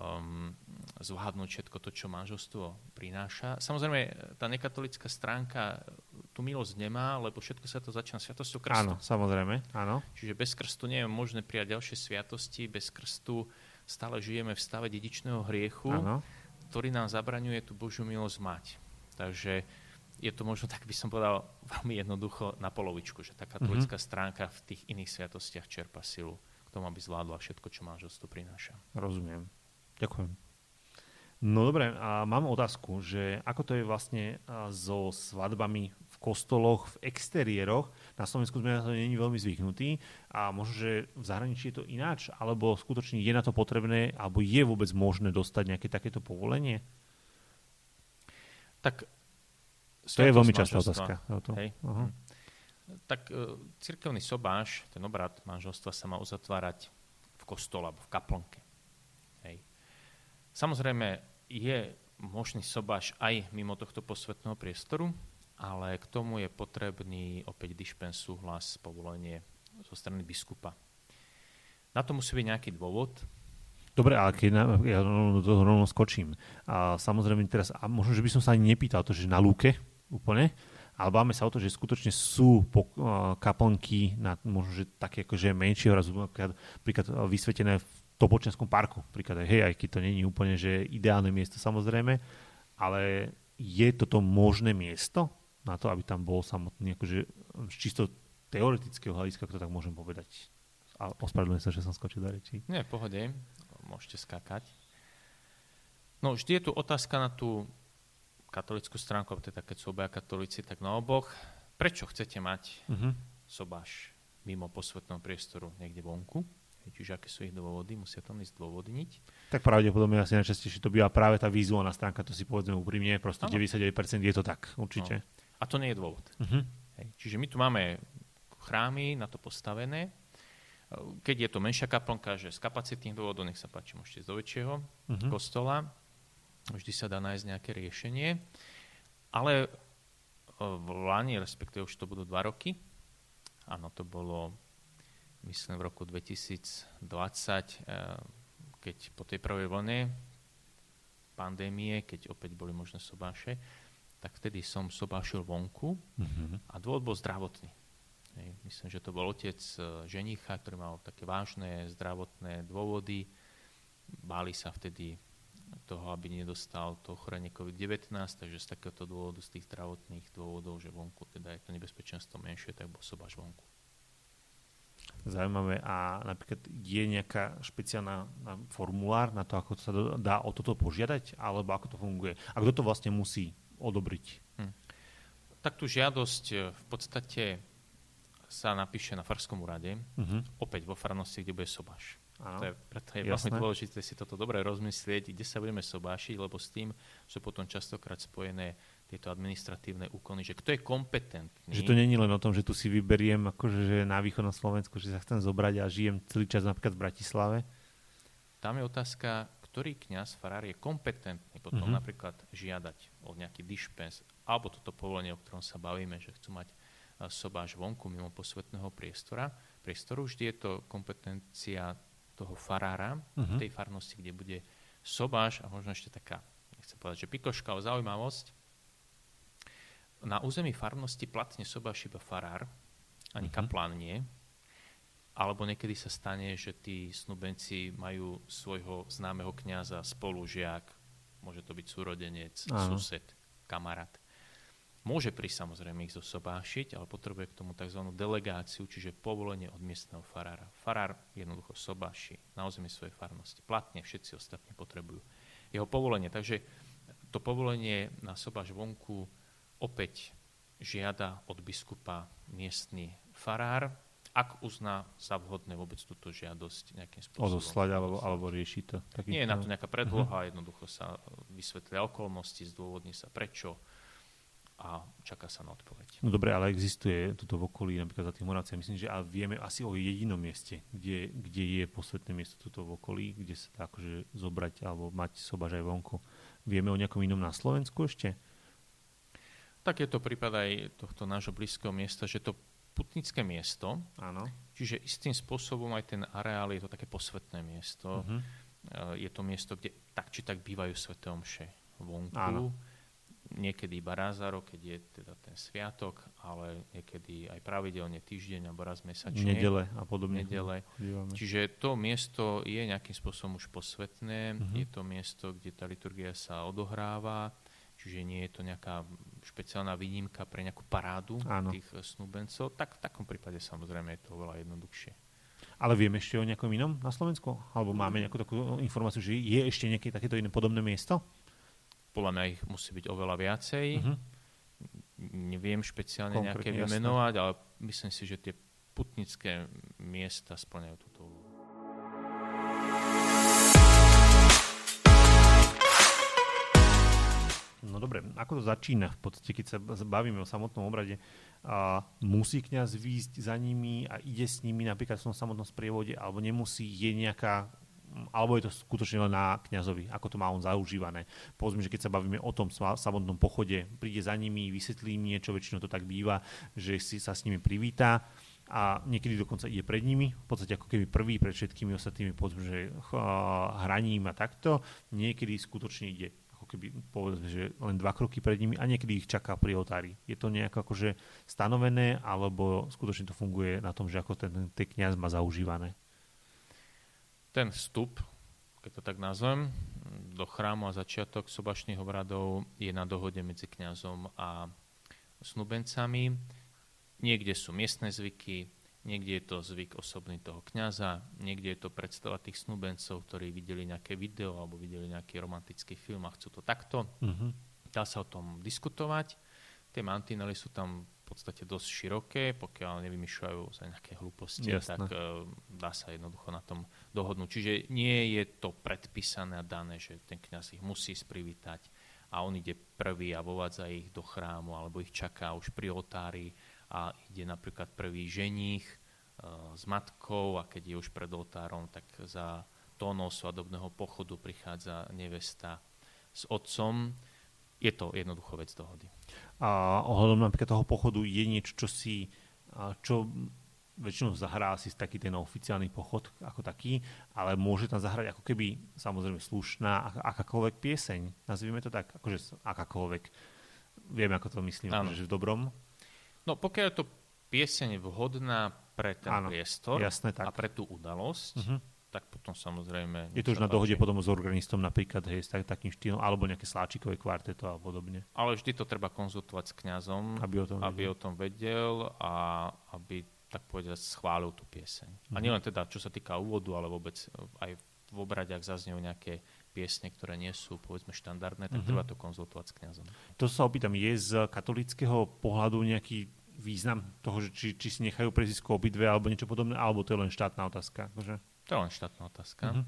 um, zvládnuť všetko to, čo manželstvo prináša. Samozrejme, tá nekatolická stránka tú milosť nemá, lebo všetko sa to začína sviatosťou krstu. Áno, samozrejme, áno. Čiže bez krstu nie je možné prijať ďalšie sviatosti, bez krstu stále žijeme v stave dedičného hriechu. Áno ktorý nám zabraňuje tú Božiu milosť mať. Takže je to možno, tak by som povedal, veľmi jednoducho na polovičku, že tá katolická mm-hmm. stránka v tých iných sviatostiach čerpa silu k tomu, aby zvládla všetko, čo manželstvo prináša. Rozumiem. Ďakujem. No dobre, a mám otázku, že ako to je vlastne so svadbami kostoloch, v exteriéroch. Na Slovensku sme na to není veľmi zvyknutí a možno, že v zahraničí je to ináč, alebo skutočne je na to potrebné, alebo je vôbec možné dostať nejaké takéto povolenie? Tak to je veľmi častá otázka. Hej. Uh-huh. Tak uh, cirkevný sobáš, ten obrad manželstva sa má uzatvárať v kostole alebo v kaplnke. Hej. Samozrejme, je možný sobáš aj mimo tohto posvetného priestoru, ale k tomu je potrebný opäť dišpens, súhlas, povolenie zo strany biskupa. Na to musí byť nejaký dôvod. Dobre, ale keď na, ja do toho rovno skočím. A samozrejme teraz, a možno, že by som sa ani nepýtal to, že na lúke úplne, ale báme sa o to, že skutočne sú po, kaplnky na možno, že také akože menšie razu, napríklad, napríklad vysvetené v Topočenskom parku. Príklad, hej, aj keď to není úplne že ideálne miesto samozrejme, ale je toto možné miesto na to, aby tam bol samotný, akože z čisto teoretického hľadiska, to tak môžem povedať. A ospravedlňujem sa, že som skočil do rečí. Nie, pohode, môžete skákať. No, vždy je tu otázka na tú katolickú stránku, teda keď sú obaja katolíci, tak na oboch. Prečo chcete mať uh-huh. sobáš mimo posvetného priestoru niekde vonku? Čiže aké sú ich dôvody, musia tam ísť dôvodniť. Tak pravdepodobne asi najčastejšie to býva práve tá vizuálna stránka, to si povedzme úprimne, proste ano. 99% je to tak, určite. No. A to nie je dôvod. Uh-huh. Hej. Čiže my tu máme chrámy na to postavené. Keď je to menšia kaplnka, že z kapacitných dôvodov, nech sa páči, môžete ísť do väčšieho uh-huh. kostola. Vždy sa dá nájsť nejaké riešenie. Ale v Lani, respektíve už to budú dva roky, áno, to bolo myslím v roku 2020, eh, keď po tej prvej vlne pandémie, keď opäť boli možné sobáše, tak vtedy som sobášil vonku mm-hmm. a dôvod bol zdravotný. Myslím, že to bol otec eh, ženicha, ktorý mal také vážne zdravotné dôvody. Báli sa vtedy toho, aby nedostal to ochorenie COVID-19, takže z takéhoto dôvodu, z tých zdravotných dôvodov, že vonku teda je to nebezpečenstvo menšie, tak bol sobáš vonku. Zaujímavé. A napríklad je nejaká špeciálna formulár na to, ako sa dá o toto požiadať, alebo ako to funguje? A kto to vlastne musí odobriť? Hm. Tak tú žiadosť e, v podstate sa napíše na Farskom úrade, uh-huh. opäť vo farnosti, kde bude sobáš. Áno, to je, preto je veľmi dôležité si toto dobre rozmyslieť, kde sa budeme sobášiť, lebo s tým sú potom častokrát spojené tieto administratívne úkony, že kto je kompetentný. Že to není len o tom, že tu si vyberiem akože, že na východnom Slovensku, že sa chcem zobrať a žijem celý čas napríklad v Bratislave. Tam je otázka, ktorý kňaz, farár je kompetentný potom uh-huh. napríklad žiadať o nejaký dišpens alebo toto povolenie, o ktorom sa bavíme, že chcú mať sobáš vonku mimo posvetného priestora. priestoru. Vždy je to kompetencia toho farára uh-huh. tej farnosti, kde bude sobáš a možno ešte taká, nechcem povedať, že pikoška, ale zaujímavosť, na území farnosti platne sobáši iba farár, ani uh-huh. kaplán nie. Alebo niekedy sa stane, že tí snúbenci majú svojho známeho kňaza, spolužiak, môže to byť súrodenec, Áno. sused, kamarát. Môže prísť samozrejme ich zosobášiť, ale potrebuje k tomu tzv. delegáciu, čiže povolenie od miestneho farára. Farár jednoducho sobáši na území svojej farnosti. Platne všetci ostatní potrebujú jeho povolenie. Takže to povolenie na sobáš vonku opäť žiada od biskupa miestny farár, ak uzná za vhodné vôbec túto žiadosť nejakým spôsobom. Odoslať alebo, alebo rieši to. Taký Nie je na to nejaká predloha, uh-huh. jednoducho sa vysvetlia okolnosti, zdôvodní sa prečo a čaká sa na odpoveď. No dobre, ale existuje tuto v okolí, napríklad za tým Moravciam, myslím, že a vieme asi o jedinom mieste, kde, kde je posvetné miesto tuto v okolí, kde sa dá akože zobrať alebo mať sobaž aj vonku. Vieme o nejakom inom na Slovensku ešte? Tak je to prípad aj tohto nášho blízkeho miesta, že to putnické miesto, Áno. čiže istým spôsobom aj ten areál je to také posvetné miesto. Uh-huh. Je to miesto, kde tak či tak bývajú sveté omše vonku. Áno. Niekedy iba raz za rok, keď je teda ten sviatok, ale niekedy aj pravidelne týždeň alebo raz mesačne. Nedele a podobne. Nedele. Čiže to miesto je nejakým spôsobom už posvetné. Uh-huh. Je to miesto, kde tá liturgia sa odohráva čiže nie je to nejaká špeciálna výnimka pre nejakú parádu Áno. tých snúbencov, tak v takom prípade samozrejme je to oveľa jednoduchšie. Ale vieme ešte o nejakom inom na Slovensku? Alebo máme nejakú takú informáciu, že je ešte nejaké takéto iné podobné miesto? Podľa mňa ich musí byť oveľa viacej. Uh-huh. Neviem špeciálne Konkrétne, nejaké vymenovať, ale myslím si, že tie putnické miesta splňajú túto úlohu. No dobre, ako to začína v podstate, keď sa bavíme o samotnom obrade? A musí kňaz výjsť za nimi a ide s nimi napríklad v tom samotnom sprievode, alebo nemusí, je nejaká alebo je to skutočne len na kňazovi, ako to má on zaužívané. Povedzme, že keď sa bavíme o tom samotnom pochode, príde za nimi, vysvetlí im niečo, väčšinou to tak býva, že si sa s nimi privítá a niekedy dokonca ide pred nimi, v podstate ako keby prvý pred všetkými ostatnými, povedzme, že hraním a takto. Niekedy skutočne ide keby povedzme, že len dva kroky pred nimi a niekedy ich čaká pri oltári. Je to nejako akože stanovené, alebo skutočne to funguje na tom, že ako ten, ten kniaz má zaužívané? Ten vstup, keď to tak nazvem, do chrámu a začiatok sobašných obradov je na dohode medzi kňazom a snubencami. Niekde sú miestne zvyky, Niekde je to zvyk osobný toho kňaza, niekde je to predstava tých snúbencov, ktorí videli nejaké video alebo videli nejaký romantický film a chcú to takto. Uh-huh. Dá sa o tom diskutovať. Tie mantinely sú tam v podstate dosť široké, pokiaľ nevymýšľajú za nejaké hlúposti, Jasne. tak uh, dá sa jednoducho na tom dohodnúť. Čiže nie je to predpísané a dané, že ten kňaz ich musí sprivítať a on ide prvý a vovádza ich do chrámu alebo ich čaká už pri oltári a ide napríklad prvý ženích e, s matkou a keď je už pred oltárom, tak za tónou svadobného pochodu prichádza nevesta s otcom. Je to jednoducho vec dohody. A ohľadom napríklad toho pochodu je niečo, čo si, čo väčšinou zahrá si taký ten oficiálny pochod ako taký, ale môže tam zahrať ako keby samozrejme slušná akákoľvek pieseň. Nazvime to tak, akože akákoľvek. Vieme, ako to myslím, že v dobrom. No pokiaľ je to pieseň vhodná pre ten Áno, priestor jasné, tak. a pre tú udalosť, uh-huh. tak potom samozrejme... Je to už na dohode potom s organistom napríklad, hej, s tak, takým štýlom, alebo nejaké sláčikové kvarteto a podobne. Ale vždy to treba konzultovať s kňazom, aby o tom vedel, aby o tom vedel a aby tak povedať schválil tú pieseň. Mm-hmm. A Mhm. nielen teda, čo sa týka úvodu, ale vôbec aj v obrade, ak zaznejú nejaké piesne, ktoré nie sú povedzme štandardné, tak Mhm. treba to konzultovať s kňazom. To sa opýtam, je z katolického pohľadu nejaký význam toho, že či, či si nechajú prezísko obidve alebo niečo podobné, alebo to je len štátna otázka? Akože? To je len štátna otázka. Mhm.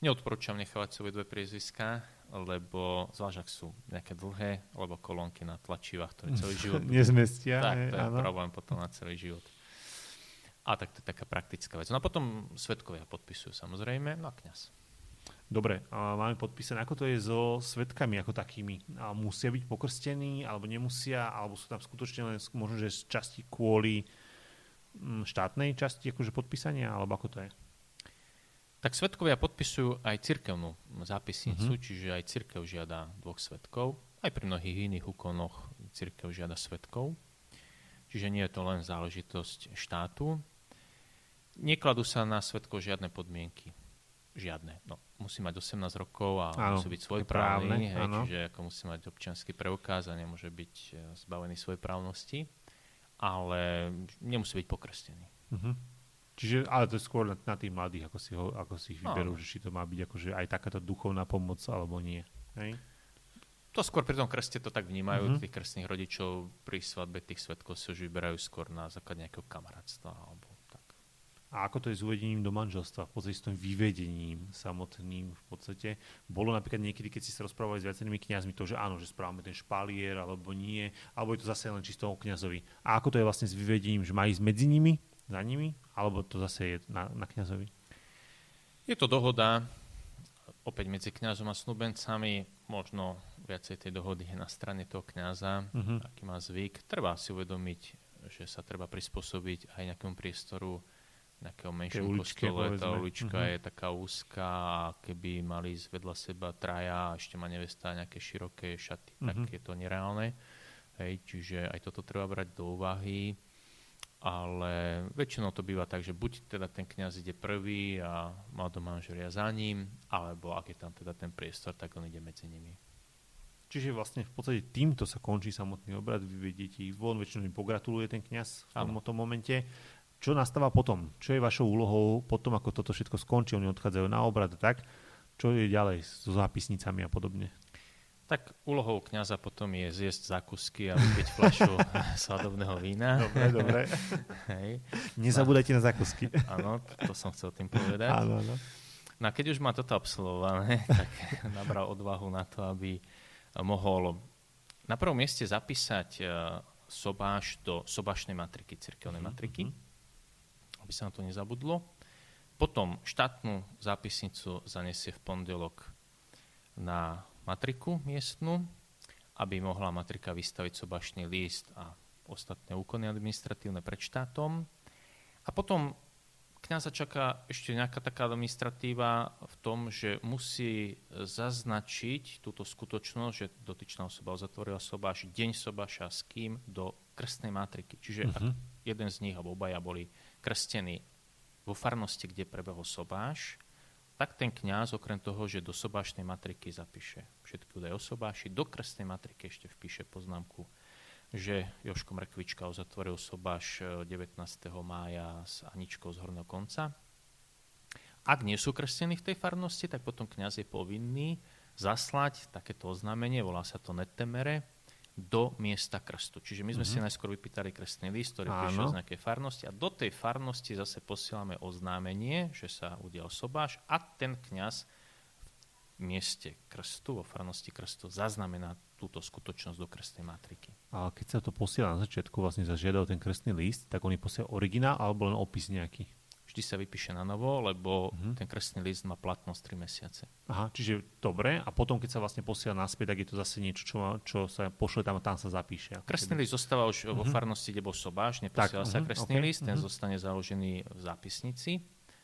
Neodporúčam nechávať si dve priezviská, lebo zvlášť ak sú nejaké dlhé, alebo kolónky na tlačivách, ktoré celý [laughs] život Nezmestia. tak, to je áno. problém potom na celý život. A tak to je taká praktická vec. No a potom svetkovia podpisujú samozrejme, no a kniaz. Dobre, a máme podpísané, ako to je so svetkami ako takými. A musia byť pokrstení, alebo nemusia, alebo sú tam skutočne len možno, že z časti kvôli mm, štátnej časti akože podpísania, alebo ako to je? Tak svetkovia podpisujú aj cirkevnú zápisnicu, mm-hmm. čiže aj cirkev žiada dvoch svetkov. Aj pri mnohých iných úkonoch cirkev žiada svetkov. Čiže nie je to len záležitosť štátu. Nekladú sa na svetkov žiadne podmienky. Žiadne. No, musí mať 18 rokov a Áno, musí byť svojprávny, právne, hej, čiže ako musí mať občianský preukaz a nemôže byť e, zbavený svojej právnosti, ale nemusí byť pokrstený. Mhm. Čiže, ale to je skôr na, na tých mladých, ako si, ho, ako si ich vyberú, že či to má byť akože aj takáto duchovná pomoc, alebo nie. Hej? To skôr pri tom krste to tak vnímajú, mm-hmm. tých krstných rodičov pri svadbe tých svetkov si už vyberajú skôr na základe nejakého kamarátstva alebo. A ako to je s uvedením do manželstva, v podstate s tým vyvedením samotným v podstate. Bolo napríklad niekedy, keď si sa rozprávali s viacerými kňazmi, to, že áno, že správame ten špalier, alebo nie, alebo je to zase len čisto o kňazovi. A ako to je vlastne s vyvedením, že má ísť medzi nimi, za nimi, alebo to zase je na, na kňazovi? Je to dohoda opäť medzi kňazom a snúbencami, možno viacej tej dohody je na strane toho kňaza, Mhm. aký má zvyk. Treba si uvedomiť, že sa treba prispôsobiť aj nejakému priestoru nejakého uličke, kostole. Tá ulička Mhm. je taká úzka a keby mali vedľa seba traja a ešte má nevesta nejaké široké šaty, tak Mhm. je to nereálne. Hej, čiže aj toto treba brať do úvahy. Ale väčšinou to býva tak, že buď teda ten kňaz ide prvý a mladá manželia za ním, alebo ak je tam teda ten priestor, tak on ide medzi nimi. Čiže vlastne v podstate týmto sa končí samotný obrad, vy vediete ich von, väčšinou im pogratuluje ten kňaz v tom momente. Čo nastáva potom? Čo je vašou úlohou potom, ako toto všetko skončí, oni odchádzajú na obrad a tak? Čo je ďalej so zápisnicami a podobne? Tak úlohou kňaza potom je zjesť zákusky a vypiť fľašu [laughs] svadobného vína. Dobre, dobre. [laughs] Hej. Nezabúdajte na zákusky. [laughs] Áno, to som chcel tým povedať. áno, áno. No a keď už má toto absolvované, tak nabral odvahu na to, aby mohol na prvom mieste zapísať eh, sobáš do sobašnej matriky, cirkevnej Mhm, matriky, aby sa na to nezabudlo. Potom štátnu zápisnicu zanesie v pondelok na matriku miestnu, aby mohla matrika vystaviť sobašný list a ostatné úkony administratívne pred štátom. A potom kňaza čaká ešte nejaká taká administratíva v tom, že musí zaznačiť túto skutočnosť, že dotyčná osoba uzatvorila sobáš, deň sobáša s kým do krstnej matriky. Čiže uh-huh. jeden z nich alebo obaja boli krstení vo farnosti, kde prebehol sobáš, tak ten kňaz okrem toho, že do sobášnej matriky zapíše všetky údaje o sobáši, do krstnej matriky ešte vpíše poznámku, že Joško Mrkvička uzatvoril sobáš e, 19. mája s Aničkou z Horného konca. Ak nie sú krstení v tej farnosti, tak potom kňaz je povinný zaslať takéto oznámenie, volá sa to netemere, do miesta krstu. Čiže my sme mm-hmm. si najskôr vypýtali krstný list, ktorý Áno. prišiel z nejakej farnosti a do tej farnosti zase posielame oznámenie, že sa udial sobáš a ten kňaz v mieste krstu, vo farnosti krstu, zaznamená túto skutočnosť do krstnej matriky. A keď sa to posiela na začiatku, vlastne zažiadal ten krstný list, tak oni posiela originál alebo len opis nejaký? Vždy sa vypíše na novo, lebo Mhm. mm-hmm. ten krstný list má platnosť 3 mesiace. Aha, čiže dobre. A potom, keď sa vlastne posiela naspäť, tak je to zase niečo, čo, čo sa pošle tam a tam sa zapíše. Krstný keby. list zostáva už vo farnosti, kde bol sobáš, neposiela sa mhm, krstný ok, list, ten mhm. zostane založený v zápisnici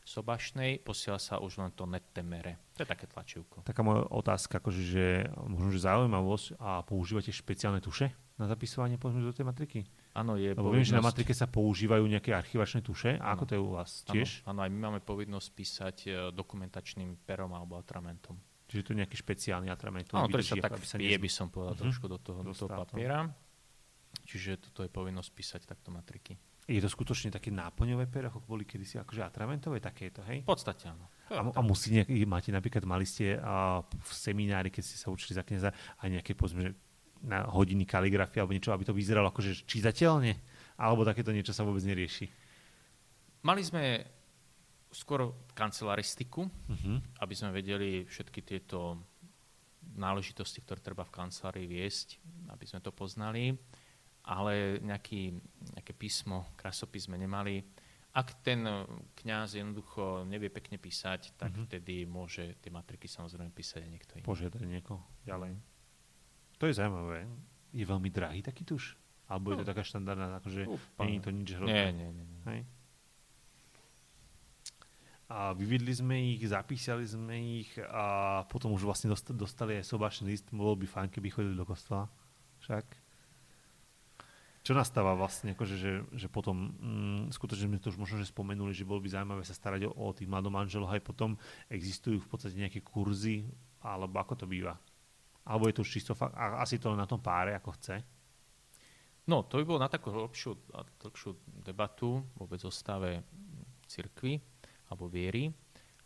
sobašnej, posiela sa už len to nettemere. To je také tlačivko. Taká moja otázka, akože, že možno, že zaujímavosť a používate špeciálne tuše na zapisovanie povedzme, do tej matriky? Áno, je Lebo viem, že na matrike sa používajú nejaké archivačné tuše. A ako to je u vás tiež? Áno, aj my máme povinnosť písať e, dokumentačným perom alebo atramentom. Čiže to je nejaký špeciálny atrament. Áno, ktorý sa tak vpije, by som povedal, uh-huh. trošku do toho, do toho papiera. Čiže toto je povinnosť písať takto matriky. Je to skutočne také náplňové pero, ako boli kedysi akože atramentové takéto, hej? V podstate áno. A, a musí nejaký, máte napríklad, mali ste a, v seminári, keď ste sa učili za kniaza, aj nejaké, povedzme, na hodiny kaligrafie alebo niečo, aby to vyzeralo akože čítateľne? Alebo takéto niečo sa vôbec nerieši? Mali sme skoro kancelaristiku, uh-huh. aby sme vedeli všetky tieto náležitosti, ktoré treba v kancelárii viesť, aby sme to poznali ale nejaký, nejaké písmo, krasopis sme nemali. Ak ten kňaz jednoducho nevie pekne písať, tak mm-hmm. vtedy môže tie matriky samozrejme písať aj niekto iný. Požiadať niekoho ďalej. To je zaujímavé. Je veľmi drahý taký tuš? Alebo no. je to no. taká štandardná, akože nie je to nič hrozné? Nie, nie, nie. nie. Hej? A vyvidli sme ich, zapísali sme ich a potom už vlastne dostali aj sobášny list. Bolo by fajn, keby chodili do kostola. Však. Čo nastáva vlastne, akože, že, že potom, mm, skutočne sme to už možno že spomenuli, že bolo by zaujímavé sa starať o, o tých mladomanželov, aj potom existujú v podstate nejaké kurzy, alebo ako to býva? Alebo je to už čisto fakt, a asi to na tom páre, ako chce? No, to by bolo na takú hlbšiu, dlhšiu debatu vôbec o stave cirkvy alebo viery,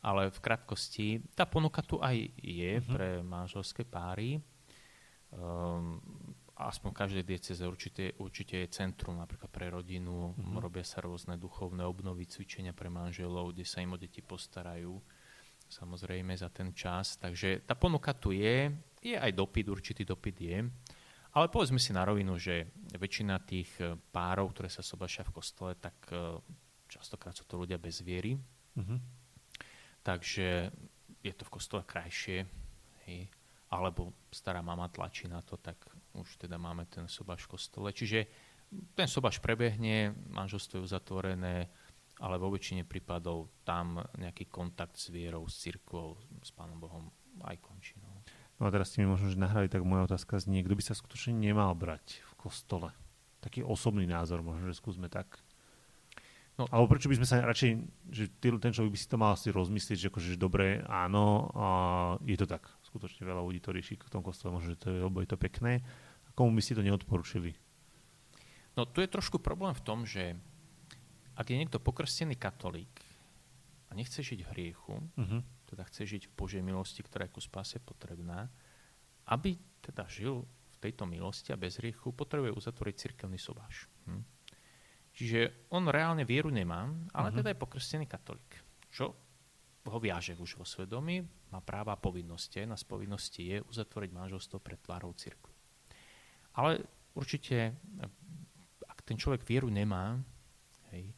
ale v krátkosti, tá ponuka tu aj je uh-huh. pre manželské páry. Um, aspoň každej dieceze určite, určite je centrum napríklad pre rodinu, mm-hmm. robia sa rôzne duchovné obnovy, cvičenia pre manželov, kde sa im o deti postarajú samozrejme za ten čas. Takže tá ponuka tu je, je aj dopyt, určitý dopyt je. Ale povedzme si na rovinu, že väčšina tých eh, párov, ktoré sa sobašia v kostole, tak eh, častokrát sú to ľudia bez viery. Mm-hmm. Takže je to v kostole krajšie. Hej. Alebo stará mama tlačí na to, tak už teda máme ten sobaš v kostole. Čiže ten sobaš prebehne, manželstvo je uzatvorené, ale vo väčšine prípadov tam nejaký kontakt s vierou, s cirkvou, s Pánom Bohom aj končí. No. no a teraz ste mi možno, že nahrali, tak moja otázka znie, kto by sa skutočne nemal brať v kostole? Taký osobný názor, možno, že skúsme tak. No, Alebo prečo by sme sa radšej, že ten človek by si to mal asi rozmyslieť, že akože dobre, áno, a je to tak skutočne veľa ľudí to rieši v tom kostole, možno, že to je, lebo je to pekné. A komu by si to neodporúčili? No tu je trošku problém v tom, že ak je niekto pokrstený katolík a nechce žiť v hriechu, uh-huh. teda chce žiť v Božej milosti, ktorá je ku spáse potrebná, aby teda žil v tejto milosti a bez hriechu, potrebuje uzatvoriť cirkevný sobáš. Hm? Čiže on reálne vieru nemá, ale uh-huh. teda je pokrstený katolík. Čo ho viaže už vo svedomí, má práva a povinnosti. Jedna z povinností je uzatvoriť manželstvo pred tvárou cirkvi. Ale určite, ak ten človek vieru nemá, hej,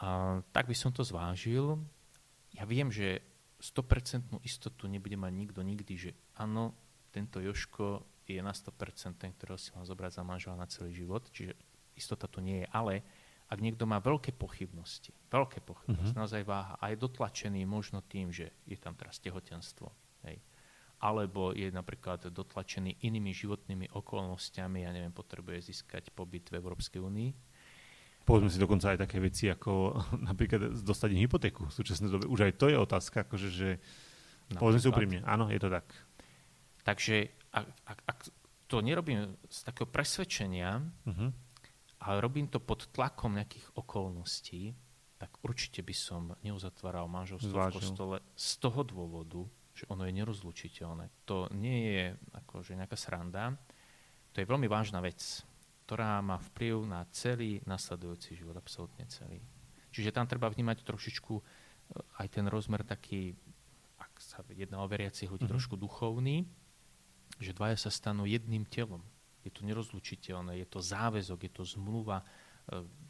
a, tak by som to zvážil. Ja viem, že 100% istotu nebude mať nikto nikdy, že áno, tento Joško je na 100% ten, ktorého si mám zobrať za manžela na celý život, čiže istota tu nie je, ale ak niekto má veľké pochybnosti, veľké pochybnosti, uh-huh. naozaj váha a je dotlačený možno tým, že je tam teraz tehotenstvo, hej, alebo je napríklad dotlačený inými životnými okolnostiami, ja neviem, potrebuje získať pobyt v Európskej únii. Povedzme si dokonca aj také veci, ako [laughs] napríklad dostať hypotéku v súčasnej dobe. Už aj to je otázka, akože, že povedzme si úprimne, áno, je to tak. Takže ak, ak, ak to nerobím z takého presvedčenia, uh-huh ale robím to pod tlakom nejakých okolností, tak určite by som neuzatváral manželstvo Zvážil. v kostole z toho dôvodu, že ono je nerozlučiteľné. To nie je akože nejaká sranda, to je veľmi vážna vec, ktorá má vplyv na celý nasledujúci život, absolútne celý. Čiže tam treba vnímať trošičku e, aj ten rozmer taký, ak sa jedná o veriacich ľudí, mm-hmm. trošku duchovný, že dvaja sa stanú jedným telom je to nerozlučiteľné, je to záväzok, je to zmluva, e,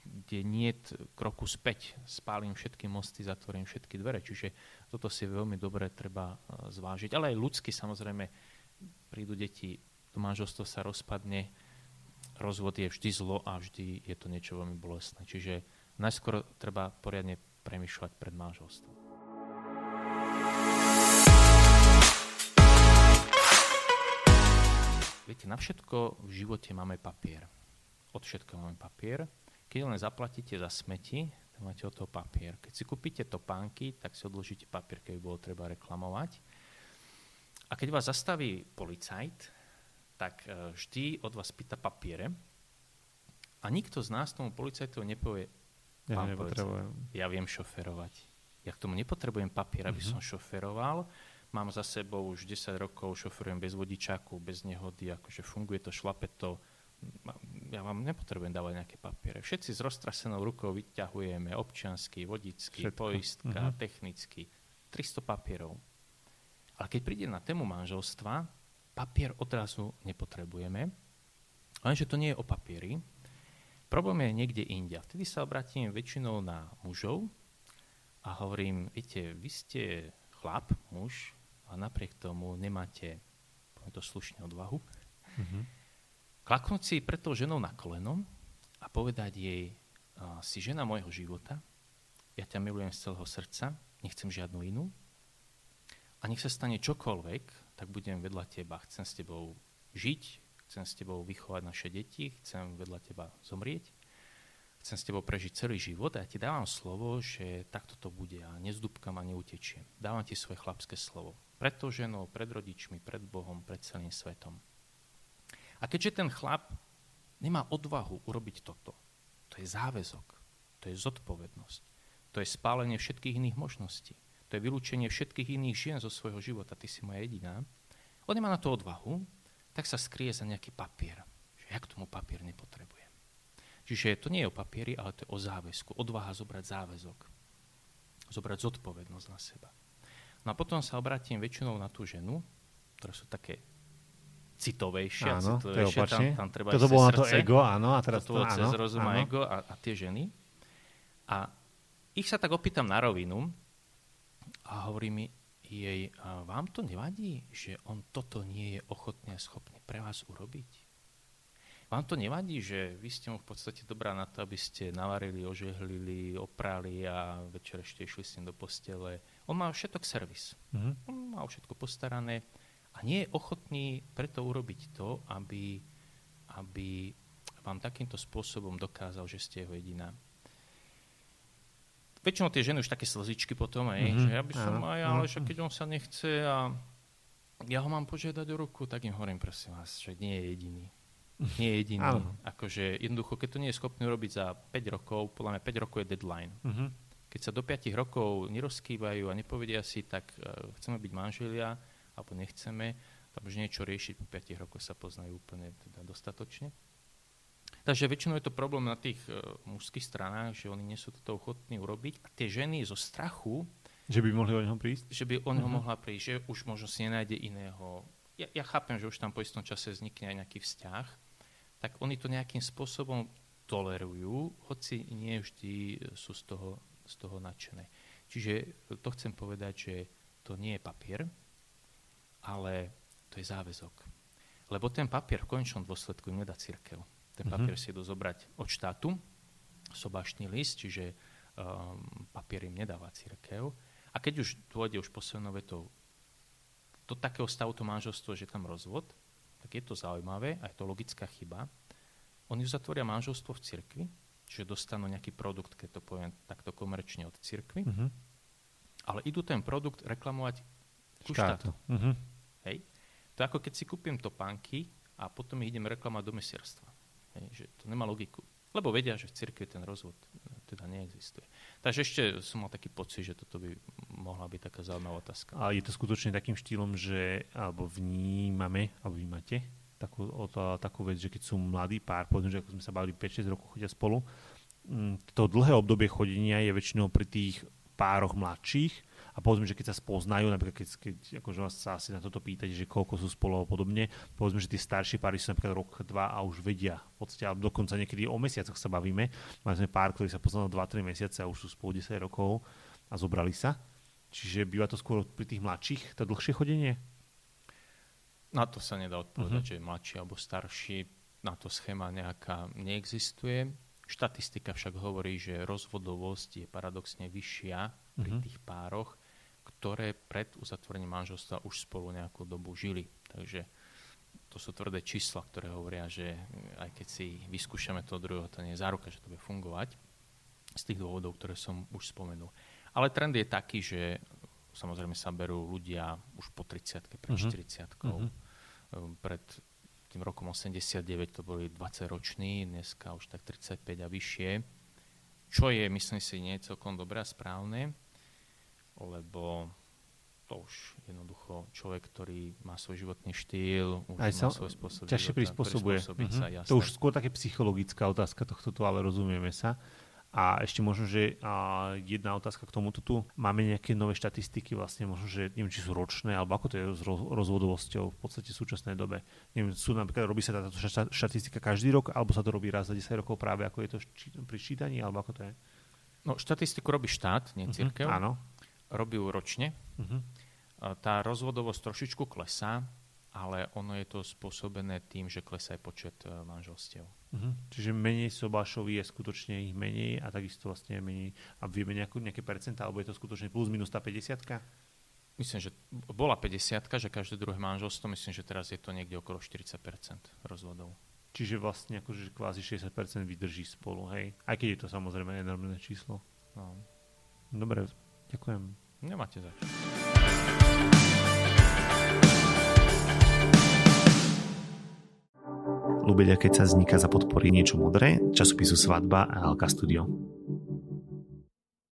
kde nie kroku späť. Spálim všetky mosty, zatvorím všetky dvere. Čiže toto si veľmi dobre treba e, zvážiť. Ale aj ľudsky samozrejme prídu deti, to manželstvo sa rozpadne, rozvod je vždy zlo a vždy je to niečo veľmi bolestné. Čiže najskôr treba poriadne premyšľať pred manželstvom. Viete, na všetko v živote máme papier. od všetkého máme papier. Keď len zaplatíte za smeti, tak máte od toho papier. Keď si kúpite topánky, tak si odložíte papier, keď bolo treba reklamovať. A keď vás zastaví policajt, tak e, vždy od vás pýta papiere a nikto z nás tomu policajtovi nepovie, Ja nepotrebujem. ja viem šoferovať. Ja k tomu nepotrebujem papier, aby Mhm. som šoferoval. Mám za sebou už 10 rokov, šoferujem bez vodičáku, bez nehody, akože funguje to, šlape to. Ja vám nepotrebujem dávať nejaké papiere. Všetci s roztrasenou rukou vyťahujeme občiansky, vodický, Všetko. poistka, Mhm. technický. 300 papierov. Ale keď príde na tému manželstva, papier odrazu nepotrebujeme. Lenže to nie je o papieri. Problém je niekde inde. A Vtedy sa obratím väčšinou na mužov a hovorím, viete, vy ste chlap, muž, a napriek tomu nemáte, poviem to slušne, odvahu, Mhm. klaknúť si pred tou ženou na koleno a povedať jej, si žena môjho života, ja ťa milujem z celého srdca, nechcem žiadnu inú a nech sa stane čokoľvek, tak budem vedľa teba, chcem s tebou žiť, chcem s tebou vychovať naše deti, chcem vedľa teba zomrieť, chcem s tebou prežiť celý život a ja ti dávam slovo, že takto to bude a nezdúbkam a neutečiem. Dávam ti svoje chlapské slovo. Pred tou ženou, pred rodičmi, pred Bohom, pred celým svetom. A keďže ten chlap nemá odvahu urobiť toto, to je záväzok, to je zodpovednosť, to je spálenie všetkých iných možností, to je vylúčenie všetkých iných žien zo svojho života, ty si moja jediná, on nemá na to odvahu, tak sa skrie za nejaký papier. Že ja k tomu papier nepotrebujem. Čiže to nie je o papieri, ale to je o záväzku. Odvaha zobrať záväzok. Zobrať zodpovednosť na seba. No a potom sa obratím väčšinou na tú ženu, ktoré sú také citovejšie. Áno, to je citovejšie. Tam, tam treba Toto bolo cez na to ego, áno, a teraz Toto to, cez áno, rozum a áno. ego a, a tie ženy. A ich sa tak opýtam na rovinu a hovorí mi jej, vám to nevadí, že on toto nie je ochotný a schopný pre vás urobiť? Vám to nevadí, že vy ste mu v podstate dobrá na to, aby ste navarili, ožehlili, oprali a večer ešte išli s ním do postele. On má všetok servis. Mhm. On má všetko postarané a nie je ochotný preto urobiť to, aby, aby vám takýmto spôsobom dokázal, že ste jeho jediná. Väčšinou tie ženy už také slzičky potom, aj, Mhm, že ja by som aj, ale však keď on sa nechce a ja ho mám požiadať o ruku, tak im hovorím, prosím vás, že nie je jediný. Nie je jediný. Áno. Akože jednoducho, keď to nie je schopný urobiť za 5 rokov, podľa mňa 5 rokov je deadline. Mhm. Keď sa do 5 rokov nerozkývajú a nepovedia si, tak uh, chceme byť manželia, alebo nechceme, alebo že niečo riešiť po 5 rokoch sa poznajú úplne teda dostatočne. Takže väčšinou je to problém na tých uh, mužských stranách, že oni nie sú toto ochotní urobiť. A tie ženy zo strachu, Že by mohli o neho prísť? že by o neho Mhm. mohla prísť, že už možno si nenájde iného. Ja, ja chápem, že už tam po istom čase vznikne aj nejaký vzťah, tak oni to nejakým spôsobom tolerujú, hoci nie vždy sú z toho, z toho nadšené. Čiže to chcem povedať, že to nie je papier, ale to je záväzok. Lebo ten papier v konečnom dôsledku im nedá církev. Ten Mhm. papier si idú zobrať od štátu, sobašný list, čiže um, papier im nedáva církev. A keď už dôjde už poslednou vetou do takého stavu to manželstvo, že tam rozvod, tak je to zaujímavé a je to logická chyba. Oni uzatvoria manželstvo v cirkvi, čiže dostanú nejaký produkt, keď to poviem takto komerčne od cirkvi, Mhm. ale idú ten produkt reklamovať ku štátu. Štátu. Mhm. Hej? To je ako keď si kúpim topánky a potom ich idem reklamovať do mesiarstva. Hej? Že to nemá logiku. Lebo vedia, že v cirkvi ten rozvod teda neexistuje. Takže ešte som mal taký pocit, že toto by mohla byť taká zaujímavá otázka. A je to skutočne takým štýlom, že alebo vnímame, alebo vnímate takú, to, takú vec, že keď sú mladý pár, povedzme, že ako sme sa bavili 5-6 rokov chodia spolu, mm, to dlhé obdobie chodenia je väčšinou pri tých pároch mladších a povedzme, že keď sa spoznajú, napríklad keď, keď akože vás sa asi na toto pýtate, že koľko sú spolu a podobne, povedzme, že tí starší páry sú napríklad rok, dva a už vedia, v podstate, alebo dokonca niekedy o mesiacoch sa bavíme. Mali sme pár, ktorí sa poznali 2-3 mesiace a už sú spolu 10 rokov a zobrali sa. Čiže býva to skôr pri tých mladších, to dlhšie chodenie? Na to sa nedá odpovedať, uh-huh. že mladší alebo starší. Na to schéma nejaká neexistuje. Štatistika však hovorí, že rozvodovosť je paradoxne vyššia pri Mhm. tých pároch, ktoré pred uzatvorením manželstva už spolu nejakú dobu žili. Takže to sú tvrdé čísla, ktoré hovoria, že aj keď si vyskúšame toho druhého, to nie je záruka, že to bude fungovať z tých dôvodov, ktoré som už spomenul. Ale trend je taký, že samozrejme sa berú ľudia už po 30 pred uh-huh. 40 uh-huh. Pred tým rokom 89 to boli 20 roční, dneska už tak 35 a vyššie. Čo je, myslím si, nie celkom dobré a správne, lebo to už jednoducho človek, ktorý má svoj životný štýl, už Aj má svoj spôsob ťažšie života, prispôsobuje. Mm-hmm. Sa, to už skôr také psychologická otázka tohto, ale rozumieme sa. A ešte možno, že a jedna otázka k tomuto tu. Máme nejaké nové štatistiky vlastne, možno, že neviem, či sú ročné, alebo ako to je s rozvodovosťou v podstate v súčasnej dobe. Neviem, sú napríklad, robí sa táto štatistika každý rok, alebo sa to robí raz za 10 rokov práve ako je to pri čítaní, alebo ako to je? No, štatistiku robí štát, nie mhm, církev. Uh-huh, áno robí ju ročne. Uh-huh. Tá rozvodovosť trošičku klesá, ale ono je to spôsobené tým, že klesá aj počet e, manželstiev. Uh-huh. Čiže menej sobášov je skutočne ich menej a takisto vlastne menej. A vieme nejakú, nejaké percentá, alebo je to skutočne plus minus tá 50 Myslím, že bola 50 že každé druhé manželstvo, myslím, že teraz je to niekde okolo 40% rozvodov. Čiže vlastne akože kvázi 60% vydrží spolu, hej? Aj keď je to samozrejme enormné číslo. No. Dobre, Ďakujem. Nemáte zač. Lubeľa, keď sa vzniká za podpory niečo modré, časopisu Svadba a Alka Studio.